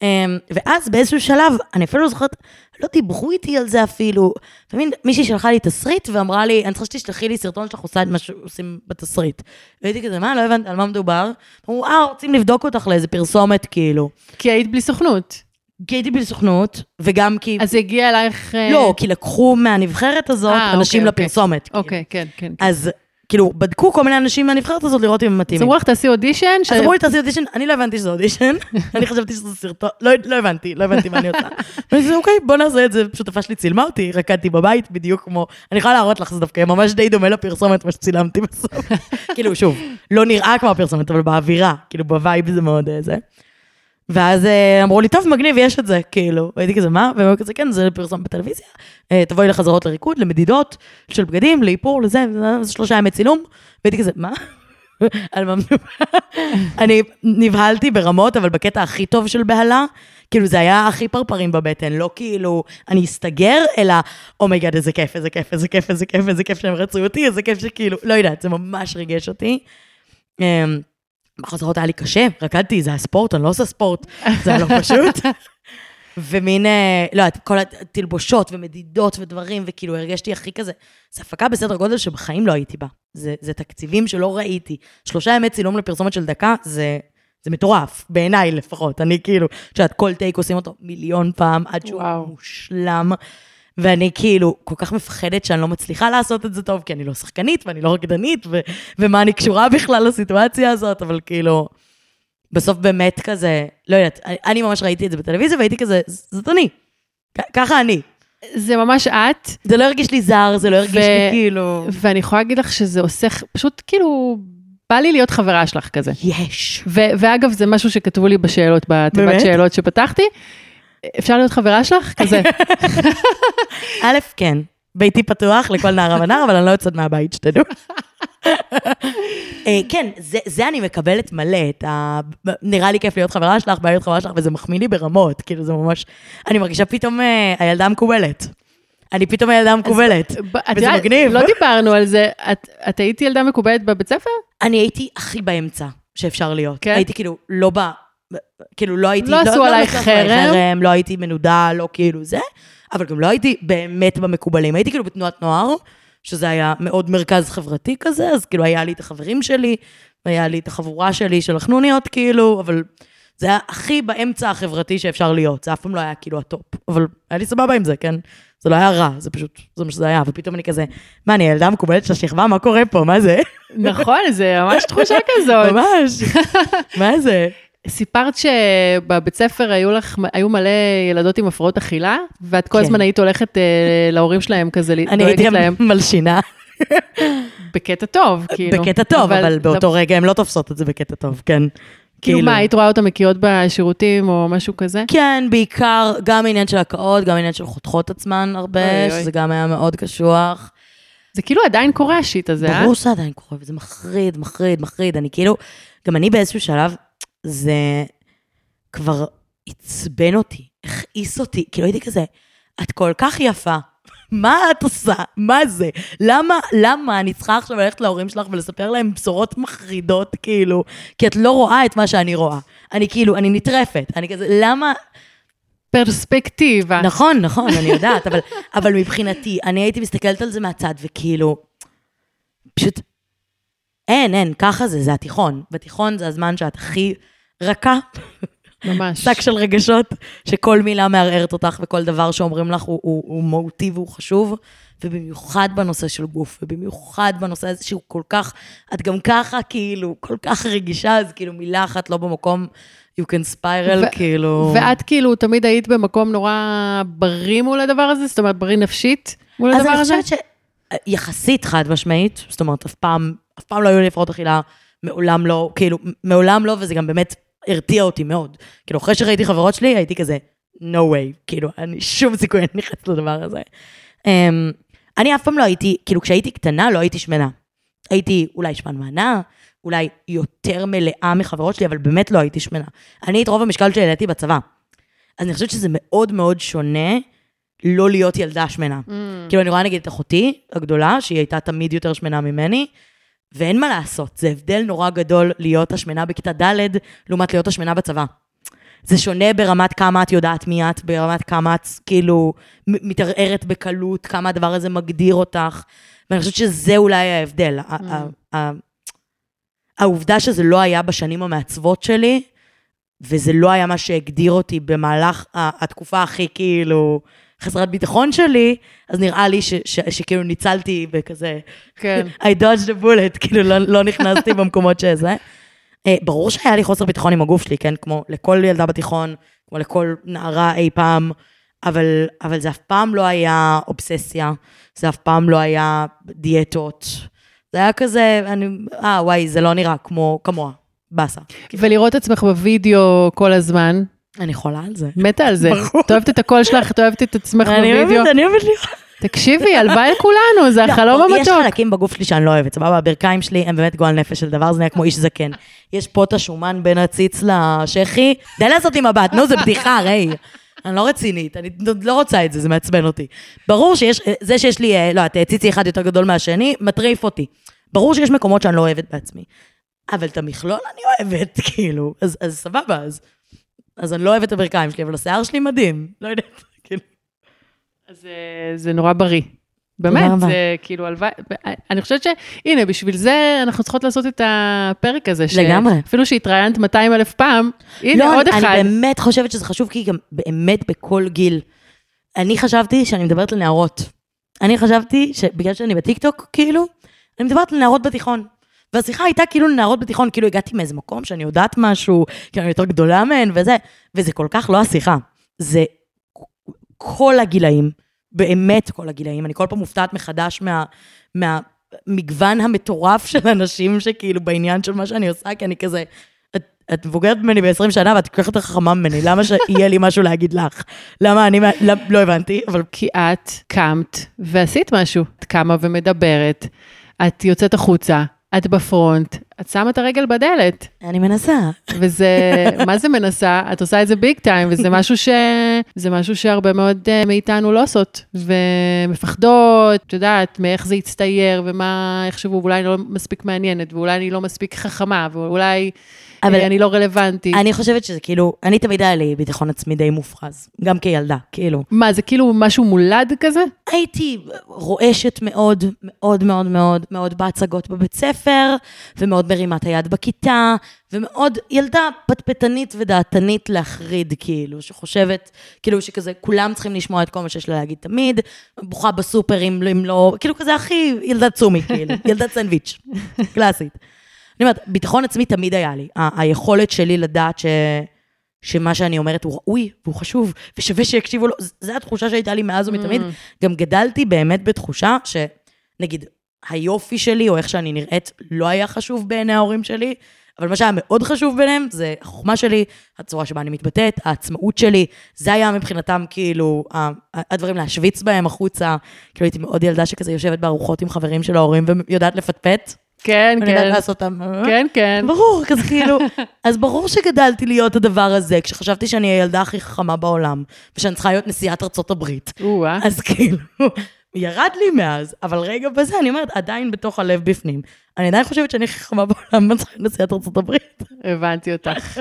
אמ, ואז באיזשהו שלב, אני אפילו לא זוכרת, לא דיברו איתי על זה אפילו. אתה מבין, מישהי שלחה לי תסריט ואמרה לי, אני צריכה שתשלחי לי סרטון שלך עושה את מה שעושים בתסריט. והייתי כזה, מה, לא הבנתי על מה מדובר? אמרו, אה, רוצים לבדוק אותך לאיזה פרסומת, כאילו. כי היית בלי סוכנות. כי הייתי בסוכנות, וגם כי... אז זה הגיע אלייך... אה, לא, כי לקחו מהנבחרת הזאת אה, אנשים אוקיי, לפרסומת. כאילו. אוקיי, כן, כן. אז כאילו, בדקו כל מיני אנשים מהנבחרת הזאת לראות אם הם אז מתאימים. אמרו לך, תעשי אודישן, אז אמרו לי, תעשי אודישן, אני לא הבנתי שזה אודישן, *laughs* אני חשבתי שזה סרטון, לא, לא הבנתי, לא הבנתי מה אני עושה. *laughs* ואני כזה, אוקיי, בוא נעשה את זה, שותפה שלי צילמה אותי, רקדתי בבית, בדיוק כמו, אני יכולה להראות לך, זה דווקא ממש די דומה לפרסומת, מה שצילמתי בסוף. *laughs* כאילו, שוב, לא נראה כמו הפרסומת, אבל באווירה, כאילו, ב vibe זה מאוד אה, זה. ואז אה, אמרו לי, טוב, מגניב, יש את זה, כאילו. והייתי כזה, מה? והם היו כזה, כן, זה פרסום בטלוויזיה. אה, תבואי לחזרות לריקוד, למדידות של בגדים, לאיפור, לזה, וזה, זה שלושה ימי צילום. והייתי כזה, מה? אני נבהלתי ברמות, אבל בקטע הכי טוב של בהלה, כאילו זה היה הכי פרפרים בבטן, לא כאילו אני אסתגר, אלא Oh my god, איזה כיף, איזה כיף, איזה כיף, איזה כיף, איזה כיף שהם רצו אותי, איזה כיף שכאילו, לא יודעת, זה ממש ריגש אותי. בחזרות היה לי קשה, רקדתי, זה היה ספורט, אני לא עושה ספורט, זה היה לא פשוט. *laughs* ומין, אה, לא יודעת, כל התלבושות ומדידות ודברים, וכאילו הרגשתי הכי כזה, זו הפקה בסדר גודל שבחיים לא הייתי בה. זה, זה תקציבים שלא ראיתי. שלושה ימי צילום לפרסומת של דקה, זה, זה מטורף, בעיניי לפחות. אני כאילו, את יודעת, כל take עושים אותו מיליון פעם, עד שהוא וואו. מושלם. ואני כאילו כל כך מפחדת שאני לא מצליחה לעשות את זה טוב, כי אני לא שחקנית ואני לא רקדנית, ו- ומה אני קשורה בכלל לסיטואציה הזאת, אבל כאילו, בסוף באמת כזה, לא יודעת, אני, אני ממש ראיתי את זה בטלוויזיה והייתי כזה, זאת אני. כ- ככה אני. זה ממש את, זה לא הרגיש לי זר, זה לא הרגיש ו- לי כאילו... ואני יכולה להגיד לך שזה עושה, פשוט כאילו, בא לי להיות חברה שלך כזה. יש. ו- ואגב, זה משהו שכתבו לי בשאלות, בתיבת? שאלות שפתחתי. אפשר להיות חברה שלך? כזה. *laughs* א', כן. ביתי פתוח לכל נערה ונער, אבל אני לא יוצאת מהבית, שתדעו. אה, כן, זה, זה אני מקבלת מלא, את ה... נראה לי כיף להיות חברה שלך, בא להיות חברה שלך, וזה מחמיא לי ברמות, כאילו זה ממש... אני מרגישה פתאום אה, הילדה המקובלת. אני פתאום הילדה המקובלת. וזה מגניב. לא דיברנו על זה. את- את היית ילדה מקובלת בבית ספר? אני הייתי הכי באמצע שאפשר להיות. כן? הייתי כאילו לא ב... כאילו לא הייתי... לא עשו עלייך עשו עליי חרם? חרם, לא הייתי מנודה, לא כאילו זה, אבל גם לא הייתי באמת במקובלים. הייתי כאילו בתנועת נוער, שזה היה מאוד מרכז חברתי כזה, אז כאילו היה לי את החברים שלי, והיה לי את החבורה שלי של החנוניות, כאילו, אבל זה היה הכי באמצע החברתי שאפשר להיות, זה אף פעם לא היה כאילו ה top, אבל היה לי סבבה עם זה, כן? זה לא היה רע, זה פשוט, זה מה שזה היה, ופתאום אני כזה, מה, אני ילדה מקובלת של השכבה, מה קורה פה, מה זה? נכון, זה ממש תחושה *laughs* כזאת. ממש, *laughs* מה זה? סיפרת שבבית ספר היו לך, היו מלא ילדות עם הפרעות אכילה, ואת כל כן. הזמן היית הולכת אה, להורים שלהם כזה, אני הייתי להם, מלשינה, בקטע טוב, כאילו. בקטע טוב, אבל באותו רגע הן לא תופסות את זה בקטע טוב, כן. כאילו מה, היית רואה אותם מגיעות בשירותים או משהו כזה? כן, בעיקר גם עניין של הקאות, גם עניין של חותכות עצמן הרבה, אוי, אוי. שזה גם היה מאוד קשוח. זה כאילו עדיין קורה השיט הזה, אה? ברור שזה עדיין קורה, וזה מחריד, מחריד, מחריד. אני כאילו, גם אני באיזשהו שלב, זה כבר עצבן אותי, הכעיס אותי, כאילו הייתי כזה, את כל כך יפה. מה את עושה? מה זה? למה, למה אני צריכה עכשיו ללכת להורים שלך ולספר להם בשורות מחרידות, כאילו, כי את לא רואה את מה שאני רואה. אני כאילו, אני נטרפת. אני כזה, למה, פרספקטיבה. נכון, נכון, אני יודעת, אבל, אבל מבחינתי, אני הייתי מסתכלת על זה מהצד, וכאילו, פשוט, אין, אין, ככה זה, זה התיכון. בתיכון זה הזמן שאת הכי רכה, ממש. שק של רגשות, שכל מילה מערערת אותך, וכל דבר שאומרים לך הוא, הוא, הוא מהותי והוא חשוב, ובמיוחד בנושא של גוף, ובמיוחד בנושא הזה שהוא כל כך, את גם ככה, כאילו, כל כך רגישה, אז כאילו מילה אחת לא במקום, you can spiral, ו- כאילו... ואת כאילו תמיד היית במקום נורא בריא מול הדבר הזה? זאת אומרת, בריא נפשית מול אז הדבר אני הזה? חושבת שיחסית חד משמעית, זאת אומרת, אף פעם, אף פעם לא היו לי הפרעות אכילה, מעולם לא, כאילו, מעולם לא, וזה גם באמת הרתיע אותי מאוד. כאילו, אחרי שראיתי חברות שלי, הייתי כזה, no way, כאילו, אני שום סיכוי אני נכנסת לדבר הזה. Um, אני אף פעם לא הייתי, כאילו, כשהייתי קטנה, לא הייתי שמנה. הייתי אולי שמנמנה, אולי יותר מלאה מחברות שלי, אבל באמת לא הייתי שמנה. אני את רוב המשקל שלי העליתי בצבא. אז אני חושבת שזה מאוד מאוד שונה לא להיות ילדה שמנה. Mm. כאילו, אני רואה נגיד את אחותי הגדולה, שהיא הייתה תמיד יותר שמנה ממני, ואין מה לעשות, זה הבדל נורא גדול להיות השמנה בכיתה ד' לעומת להיות השמנה בצבא. זה שונה ברמת כמה את יודעת מי את, ברמת כמה את כאילו מתערערת בקלות, כמה הדבר הזה מגדיר אותך, ואני חושבת שזה אולי ההבדל. ה- העובדה שזה לא היה בשנים המעצבות שלי, וזה לא היה מה שהגדיר אותי במהלך התקופה הכי כאילו חסרת ביטחון שלי, אז נראה לי ש- ש- שכאילו ניצלתי בכזה, כן. *laughs* I dodged the bullet, *laughs* כאילו לא, לא נכנסתי במקומות שזה. אה, ברור שהיה לי חוסר ביטחון עם הגוף שלי, כן? כמו לכל ילדה בתיכון, כמו לכל נערה אי פעם, אבל, אבל זה אף פעם לא היה אובססיה, זה אף פעם לא היה דיאטות. זה היה כזה, אני, אה, וואי, זה לא נראה כמו, כמוה, באסה. ולראות עצמך בווידאו כל הזמן, אני חולה על זה. מתה על זה. את אוהבת את הקול שלך, את אוהבת את עצמך אני בווידאו. אוהבת, אני אוהבת לראות. תקשיבי, הלוואי לכולנו, זה החלום לא, יש המתוק. חלקים בגוף שלי שאני לא אוהבת, סבבה? הברכיים שלי הם באמת גועל נפש של דבר, זה נראה כמו איש זקן. יש פה את השומן בין הציץ לשחי, די לעשות לי מבט, נו, זה בדיחה, ראי. אני לא רצינית, אני לא רוצה את זה, זה מעצבן אותי. ברור שיש, זה שיש לי, אה, לא יודעת, ציצי אחד יותר גדול מהשני, מטריף אותי. ברור שיש מקומות שאני לא אוהבת בעצמי. אבל את המכלול אני אוהבת, *laughs* כאילו, אז, אז סבבה, אז, אז אני לא אוהבת את הברכיים שלי, אבל השיער שלי מדהים, לא יודעת, כאילו. אז אה, זה נורא בריא. באמת. זה כאילו הלוואי, אני חושבת שהנה, בשביל זה אנחנו צריכות לעשות את הפרק הזה. ש- לגמרי. אפילו שהתראיינת 200 אלף פעם, הנה לא, עוד אני, אחד. אני באמת חושבת שזה חשוב, כי גם באמת בכל גיל. אני חשבתי שאני מדברת לנערות. אני חשבתי שבגלל שאני בטיקטוק, כאילו, אני מדברת לנערות בתיכון. והשיחה הייתה כאילו לנערות בתיכון, כאילו הגעתי מאיזה מקום שאני יודעת משהו, כאילו אני יותר גדולה מהן וזה, וזה כל כך לא השיחה. זה כל הגילאים, באמת כל הגילאים. אני כל פעם מופתעת מחדש מה... מהמגוון המטורף של אנשים שכאילו בעניין של מה שאני עושה, כי אני כזה, את, את מבוגרת ממני ב-20 שנה ואת כל כך יותר חכמה ממני, למה שיהיה לי משהו להגיד לך? למה אני, לא, לא הבנתי, אבל כי את קמת ועשית משהו. את קמה ומדברת, את יוצאת החוצה, את בפרונט, את שמה את הרגל בדלת. אני מנסה. וזה, מה זה מנסה? את עושה את זה ביג טיים, וזה משהו ש... זה משהו שהרבה מאוד אה, מאיתנו לא עושות, ומפחדות, את יודעת, מאיך זה יצטייר, ומה יחשבו, ואולי אני לא מספיק מעניינת, ואולי אני לא מספיק חכמה, ואולי אבל-. אני לא רלוונטית. אני חושבת שזה כאילו, אני תמיד היה לי ביטחון עצמי די מופרז, גם כילדה, כאילו. מה, זה כאילו משהו מולד כזה? הייתי רועשת מאוד, מאוד מאוד מאוד, מאוד בהצגות בבית ספר, ומאוד מרימת היד בכיתה, ומאוד ילדה פטפטנית ודעתנית להחריד, כאילו, שחושבת, כאילו, שכזה, כולם צריכים לשמוע את כל מה שיש לה להגיד תמיד, בוכה בסופר אם אם לא, כאילו, כזה הכי ילדת צומי, כאילו, *laughs* ילדת סנדוויץ', קלאסית. אני אומרת, ביטחון עצמי תמיד היה לי. היכולת שלי לדעת ש... שמה שאני אומרת הוא ראוי והוא חשוב, ושווה שיקשיבו לו, זו התחושה שהייתה לי מאז ומתמיד. גם גדלתי באמת בתחושה שנגיד, היופי שלי, או איך שאני נראית, לא היה חשוב בעיני ההורים שלי, אבל מה שהיה מאוד חשוב ביניהם, זה החוכמה שלי, הצורה שבה אני מתבטאת, העצמאות שלי, זה היה מבחינתם כאילו, הדברים להשוויץ בהם החוצה. כאילו הייתי מאוד ילדה שכזה יושבת בארוחות עם חברים של ההורים ויודעת לפטפט, כן, ואני יודעת כן. לעשות אותם. כן, כן. ברור, כזה *laughs* כאילו, אז ברור שגדלתי להיות הדבר הזה, כשחשבתי שאני הילדה הכי חכמה בעולם, ושאני צריכה להיות נשיאת ארצות הברית. אז כאילו, *laughs* ירד לי מאז, אבל רגע בזה, אני אומרת, עדיין בתוך הלב בפנים. אני עדיין חושבת שאני הכי חכמה בעולם, *laughs* ואני צריכה להיות נשיאת ארצות הברית. הבנתי אותך.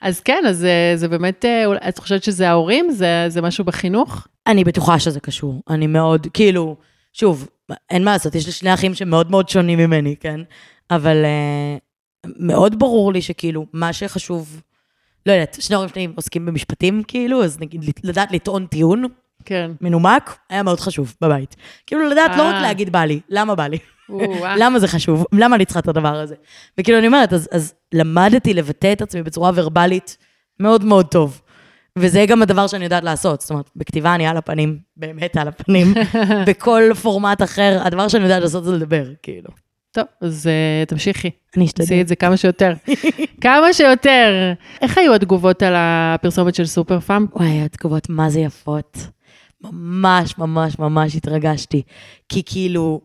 אז כן, אז אה, זה באמת, אה, את חושבת שזה ההורים? זה, זה משהו בחינוך? אני בטוחה שזה קשור. אני מאוד, כאילו, שוב, אין מה לעשות, יש לי שני אחים שמאוד מאוד שונים ממני, כן? אבל uh, מאוד ברור לי שכאילו, מה שחשוב, לא יודעת, שני ההורים שלי עוסקים במשפטים, כאילו, אז נגיד, לדעת לטעון טיעון כן. מנומק, היה מאוד חשוב בבית. כאילו, לדעת לא רק אה. להגיד בא לי, למה בא לי? או-אה. *laughs* למה זה חשוב? למה אני צריכה את הדבר הזה? וכאילו, אני אומרת, אז, אז למדתי לבטא את עצמי בצורה ורבלית מאוד מאוד טוב. וזה גם הדבר שאני יודעת לעשות. זאת אומרת, בכתיבה אני על הפנים, באמת על הפנים. *laughs* בכל פורמט אחר, הדבר שאני יודעת לעשות זה לדבר, כאילו. טוב, אז אה, תמשיכי. אני אשתדל. תעשי את זה כמה שיותר. *laughs* כמה שיותר. איך היו התגובות על הפרסומת של סופר פארם? וואי, התגובות מה זה יפות. ממש, ממש, ממש התרגשתי. כי כאילו,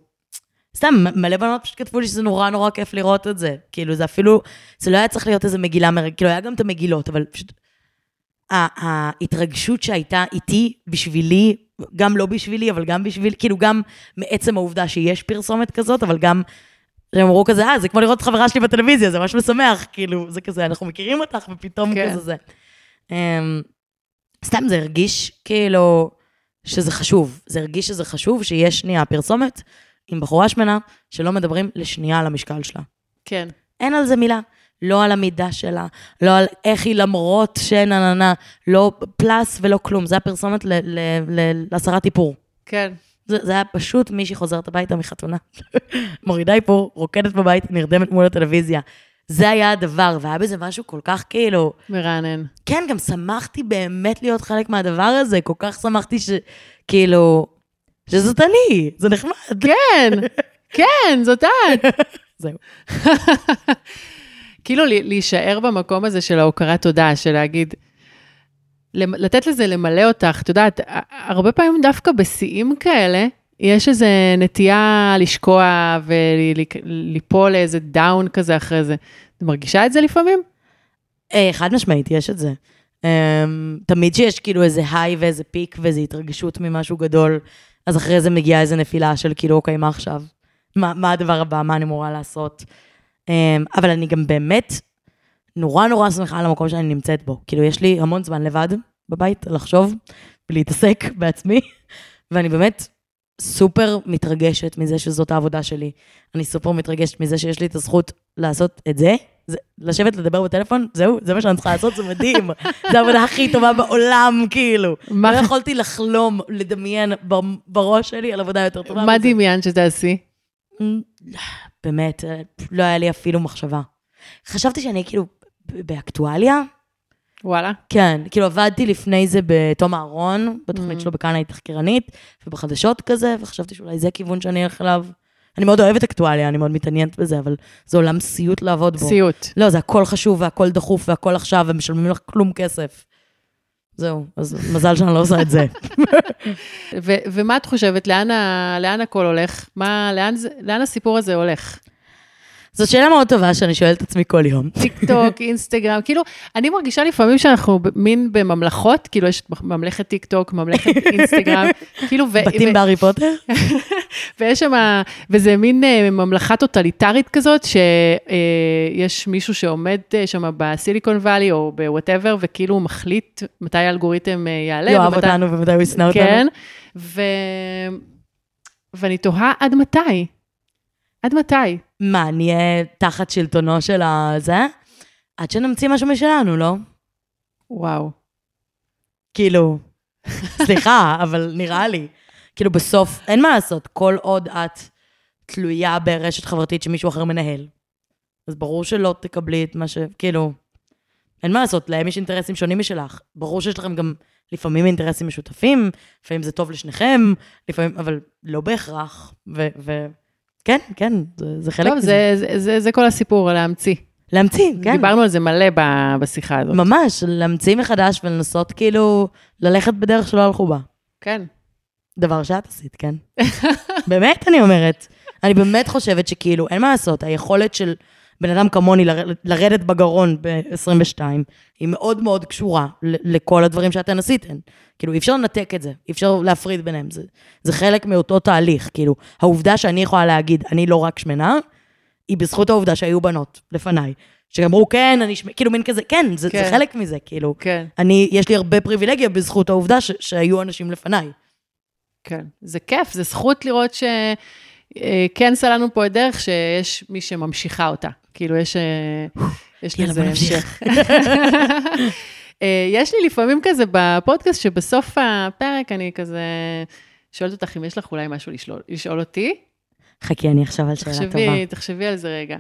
סתם, מלא בנות פשוט כתבו לי שזה נורא נורא כיף לראות את זה. כאילו, זה אפילו, זה לא היה צריך להיות איזה מגילה. כאילו, היה גם את המגילות, אבל פשוט... ההתרגשות שהייתה איתי, בשבילי, גם לא בשבילי, אבל גם בשביל, כאילו, גם מעצם העובדה שיש פרסומת כזאת, אבל גם... הם אמרו כזה, אה, זה כמו לראות את חברה שלי בטלוויזיה, זה ממש משמח, כאילו, זה כזה, אנחנו מכירים אותך, ופתאום כן. כזה זה. אמ, סתם זה הרגיש כאילו שזה חשוב. זה הרגיש שזה חשוב שיש שנייה פרסומת עם בחורה שמנה שלא מדברים לשנייה על המשקל שלה. כן. אין על זה מילה. לא על המידה שלה, לא על איך היא למרות שנה נה נה, לא פלאס ולא כלום. זה הפרסומת להסרת איפור. כן. זה, זה היה פשוט מישהי חוזרת הביתה מחתונה, *laughs* מורידה איפור, רוקדת בבית, נרדמת מול הטלוויזיה. זה היה הדבר, והיה בזה משהו כל כך כאילו... מרענן. כן, גם שמחתי באמת להיות חלק מהדבר הזה, כל כך שמחתי שכאילו, שזאת אני, זה נחמד. כן, *laughs* כן, זאת את. זהו. *laughs* כאילו להישאר במקום הזה של ההוקרת תודה, של להגיד, לתת לזה למלא אותך, את יודעת, הרבה פעמים דווקא בשיאים כאלה, יש איזו נטייה לשקוע וליפול לאיזה דאון כזה אחרי זה. את מרגישה את זה לפעמים? אה, חד משמעית, יש את זה. אמ, תמיד שיש כאילו איזה היי ואיזה פיק ואיזה התרגשות ממשהו גדול, אז אחרי זה מגיעה איזה נפילה של כאילו, אוקיי, מה עכשיו? מה, מה הדבר הבא? מה אני אמורה לעשות? אמ, אבל אני גם באמת נורא נורא שמחה על המקום שאני נמצאת בו. כאילו, יש לי המון זמן לבד בבית לחשוב ולהתעסק *laughs* בעצמי, ואני באמת סופר מתרגשת מזה שזאת העבודה שלי. אני סופר מתרגשת מזה שיש לי את הזכות לעשות את זה. זה לשבת לדבר בטלפון, זהו, זה מה שאני צריכה לעשות, זה מדהים. *laughs* זו העבודה הכי טובה בעולם, כאילו. מה- לא יכולתי לחלום, לדמיין בראש שלי על עבודה יותר טובה. מה. דמיינת שתעשי? באמת, אה, לא היה לי אפילו מחשבה. חשבתי שאני כאילו באקטואליה. וואלה. כן, כאילו עבדתי לפני זה בתום אהרון, בתוכנית Mm. שלו בכאן הייתי תחקירנית, ובחדשות כזה, וחשבתי שאולי זה כיוון שאני אלך אליו. אני מאוד אוהבת אקטואליה, אני מאוד מתעניינת בזה, אבל זה עולם סיוט לעבוד בו. סיוט. לא, זה הכל חשוב והכל דחוף והכל עכשיו, ומשלמים לך כלום כסף. זהו, אז מזל שאני לא עושה את זה. ומה את חושבת, לאן, ה- לאן הכל הולך? מה, לאן, לאן הסיפור הזה הולך? זאת שאלה מאוד טובה שאני שואלת את עצמי כל יום. טיק טוק, *laughs* אינסטגרם, כאילו, אני מרגישה לפעמים שאנחנו מין בממלכות, כאילו יש ממלכת טיק טוק, ממלכת *laughs* אינסטגרם, כאילו, ו- בתים ו- בהארי פוטר? *laughs* ויש שם, וזה מין אה, ממלכה טוטליטרית כזאת, שיש מישהו שעומד אה, שם בסיליקון וואלי או ב whatever, וכאילו הוא מחליט מתי האלגוריתם אה, יעלה. יאהב ומתי- אותנו ומתי הוא ישנא אותנו. כן, ו... ואני תוהה עד מתי? עד מתי? מה, נהיה תחת שלטונו של הזה? עד שנמציא משהו משלנו, לא? וואו. כאילו, סליחה, אבל נראה לי. כאילו, בסוף, אין מה לעשות, כל עוד את תלויה ברשת חברתית שמישהו אחר מנהל, אז ברור שלא תקבלי את מה ש... כאילו, אין מה לעשות, להם יש אינטרסים שונים משלך. ברור שיש לכם גם לפעמים אינטרסים משותפים, לפעמים זה טוב לשניכם, לפעמים, אבל לא בהכרח. ו... ו... כן, כן, זה, זה חלק טוב, זה, זה, זה, זה כל הסיפור, להמציא. להמציא, כן. דיברנו על זה מלא ב- בשיחה הזאת. ממש, להמציא מחדש ולנסות כאילו ללכת בדרך שלא הלכו בה. כן. דבר שאת עשית, כן? *laughs* באמת, אני אומרת. אני באמת חושבת שכאילו, אין מה לעשות, היכולת של בן אדם כמוני לר- לרדת בגרון ב-22, היא מאוד מאוד קשורה לכל הדברים שאתן עשיתן. כאילו, אי אפשר לנתק את זה, אי אפשר להפריד ביניהם, זה, זה חלק מאותו תהליך. כאילו, העובדה שאני יכולה להגיד, אני לא רק שמנה, היא בזכות העובדה שהיו בנות לפניי. שאמרו, כן, אני שמנה, כאילו, מין כזה, כן, זה, כן. זה חלק מזה, כאילו. כן, אני, יש לי הרבה פריבילגיה בזכות העובדה ש, שהיו אנשים לפניי. כן. זה כיף, זה זכות לראות ש... אה, כן סללנו פה את דרך שיש מי שממשיכה אותה. כאילו, יש, אה, יש יאללה, לזה. המשך. *laughs* אה, יש לי לפעמים כזה בפודקאסט, שבסוף הפרק אני כזה שואלת אותך אם יש לך אולי משהו לשאול, לשאול אותי. חכי, אני אחשוב על שאלה טובה. תחשבי, תחשבי על זה רגע.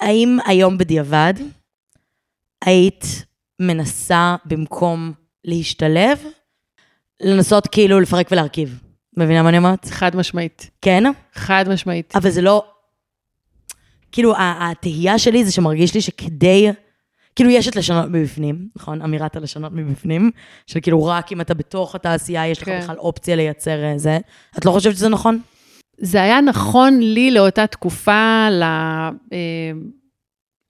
האם היום בדיעבד היית מנסה במקום להשתלב, לנסות כאילו לפרק ולהרכיב? מבינה מה אני אומרת? חד משמעית. כן? חד משמעית. אבל זה לא... כאילו, התהייה שלי זה שמרגיש לי שכדי... כאילו, יש את לשנות מבפנים, נכון? אמירת הלשנות מבפנים, של כאילו, רק אם אתה בתוך התעשייה, יש לך כן. בכלל אופציה לייצר אה, זה. את לא חושבת שזה נכון? זה היה נכון לי לאותה תקופה,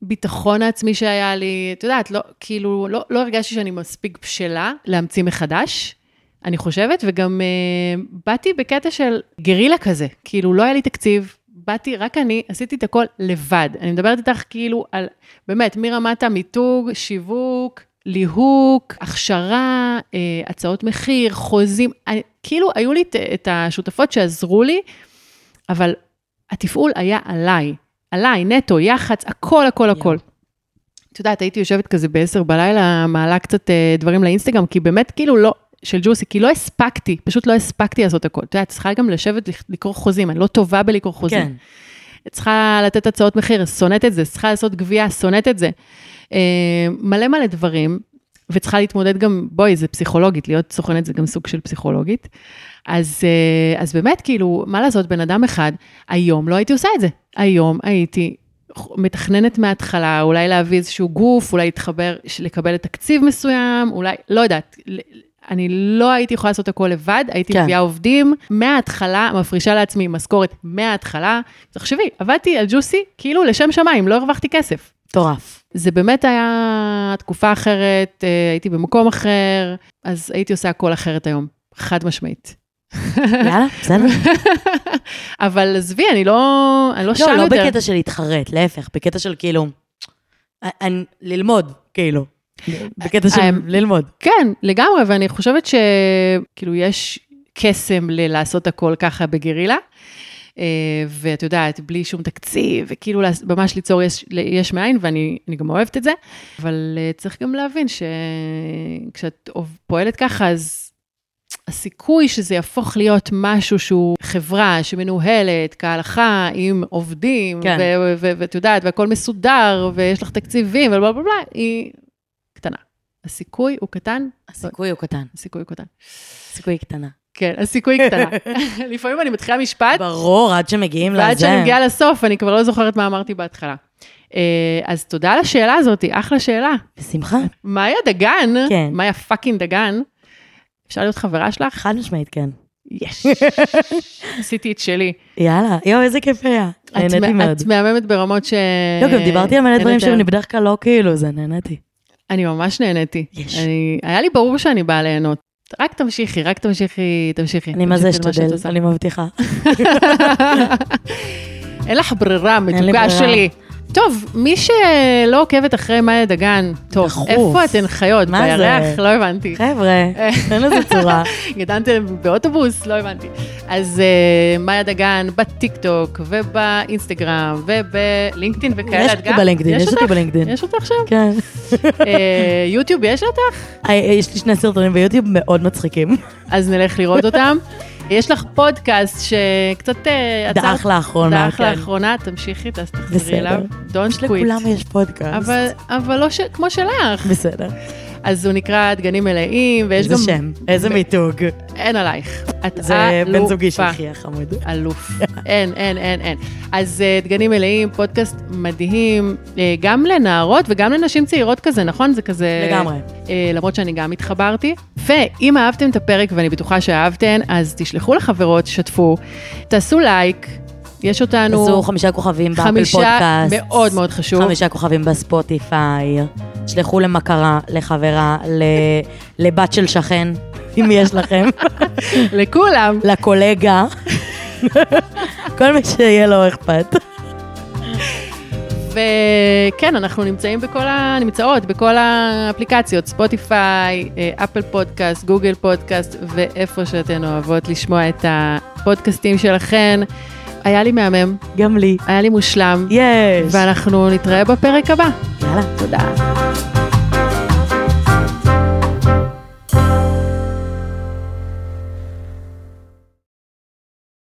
לביטחון העצמי שהיה לי. את יודעת, לא, כאילו, לא, לא הרגשתי שאני מספיק בשלה להמציא מחדש, אני חושבת, וגם אה, באתי בקטע של גרילה כזה, כאילו, לא היה לי תקציב. באתי, רק אני, עשיתי את הכל לבד. אני מדברת איתך כאילו על, באמת, מרמת המיתוג, שיווק, ליהוק, הכשרה, אה, הצעות מחיר, חוזים, אני, כאילו היו לי את, את השותפות שעזרו לי, אבל התפעול היה עליי, עליי, נטו, יח"צ, הכל, הכל, הכל. את יודעת, הייתי יושבת כזה ב-10 בלילה, מעלה קצת אה, דברים לאינסטגרם, כי באמת כאילו לא, של ג'וסי, כי לא הספקתי, פשוט לא הספקתי לעשות הכל. את יודעת, צריכה גם לשבת לקרוא חוזים, אני לא טובה בלקרוא חוזים. כן. צריכה לתת הצעות מחיר, שונאת את זה, צריכה לעשות גבייה, שונאת את זה. אה, מלא מלא דברים, וצריכה להתמודד גם, בואי, זה פסיכולוגית, להיות סוכנת זה גם סוג של פסיכולוגית. אז, אה, אז באמת, כאילו, מה לעשות, בן אדם אחד, היום לא הייתי עושה את זה. היום הייתי מתכננת מההתחלה, אולי להביא איזשהו גוף, אולי להתחבר, לקבל את תקציב מסוים, אולי, לא יודעת. אני לא הייתי יכולה לעשות הכל לבד, הייתי כן. מביאה עובדים מההתחלה, מפרישה לעצמי משכורת מההתחלה. תחשבי, עבדתי על ג'וסי כאילו לשם שמיים, לא הרווחתי כסף. מטורף. זה באמת היה תקופה אחרת, אה, הייתי במקום אחר, אז הייתי עושה הכל אחרת היום, חד משמעית. יאללה, *laughs* בסדר. אבל עזבי, אני לא, אני לא, שם לא, לא יותר. בקטע של להתחרט, להפך, בקטע של כאילו, אני- ללמוד, כאילו. בקטע של האם- ללמוד. כן, לגמרי, ואני חושבת שכאילו יש קסם ללעשות הכל ככה בגרילה. אה, ואת יודעת, בלי שום תקציב, וכאילו ממש ליצור יש, יש מאין, ואני אני גם אוהבת את זה, אבל אה, צריך גם להבין שכשאת פועלת ככה, אז הסיכוי שזה יהפוך להיות משהו שהוא חברה שמנוהלת כהלכה, עם עובדים, כן. ואת יודעת, והכל מסודר, ויש לך תקציבים, ובלה בלה בלה, היא. הסיכוי הוא קטן, הסיכוי הוא קטן. הסיכוי הוא קטן. הסיכוי קטנה. כן, הסיכוי קטנה. *laughs* לפעמים אני מתחילה משפט, ברור, עד שמגיעים לזה. ועד שאני מגיעה לסוף, אני כבר לא זוכרת מה אמרתי בהתחלה. אה, אז תודה על השאלה הזאת, אחלה שאלה. בשמחה. מאיה דגן, כן. מאיה fucking דגן, אפשר להיות חברה שלך? חד משמעית, כן. יש. *laughs* עשיתי את שלי. יאללה, יואו, איזה כיף היה. נהניתי מאוד. את מהממת ברמות ש... לא, גם דיברתי על מלא דברים. שאני בדרך כלל לא כאילו, זה נהניתי. אני ממש נהניתי. יש. אני, היה לי ברור שאני באה ליהנות. רק תמשיכי, רק תמשיכי, תמשיכי. אני מה זה תמשיכי שאת אשתדל. אני מבטיחה. *laughs* אין לך ברירה, מתוקה. שלי. טוב, מי שלא עוקבת אחרי מאיה דגן, טוב, דחוף. איפה אתן חיות? מה זה? בירח? לא הבנתי. חבר'ה, *laughs* אין לזה צורה. גדלתם באוטובוס? לא הבנתי. אז uh, מאיה דגן בטיקטוק ובאינסטגרם ובלינקדאין וכאלה. יש אותי? בלינקדאין, יש אותי? בלינקדאין. יש אותך שם? כן. אה, יוטיוב יש אותך? אה, יש לי שני סרטונים ביוטיוב מאוד מצחיקים. אז נלך לראות אותם. יש לך פודקאסט שקצת אה, עצרת- דעך לאחרונה, דעך כן. לאחרונה, תמשיכי, אז תחזרי בסדר. אליו. Don't quit. לכולם יש פודקאסט. אבל, אבל לא ש... כמו שלך. בסדר. אז הוא נקרא דגנים מלאים, ויש איזה גם... שם, איזה מיתוג. אין עלייך. את זה בן זוגי אלופה. שלך, החמוד. אלוף. אין, אין, אין, אין. אז אה, דגנים מלאים, פודקאסט מדהים, אה, גם לנערות וגם לנשים צעירות כזה, נכון? זה כזה... לגמרי. אה, למרות שאני גם התחברתי. ואם אהבתם את הפרק, ואני בטוחה שאהבתן, אז תשלחו לחברות, שתפו, תעשו לייק, יש אותנו... עשו חמישה כוכבים באפל חמישה פודקאסט. מאוד מאוד חשוב. חמישה כוכבים בספוטיפיי. שלחו למכרה, לחברה, ל- לבת של שכן, *laughs* אם יש לכם, *laughs* לכולם. לקולגה. כל מי שיהיה לו אכפת. וכן, אנחנו נמצאים בכל ה... נמצאות בכל האפליקציות, ספוטיפיי, אה, אפל פודקאסט, גוגל פודקאסט, ואיפה שאתן אוהבות לשמוע את הפודקאסטים שלכן. היה לי מהמם, גם לי. היה לי מושלם, יש. ואנחנו נתראה בפרק הבא. יאללה. תודה.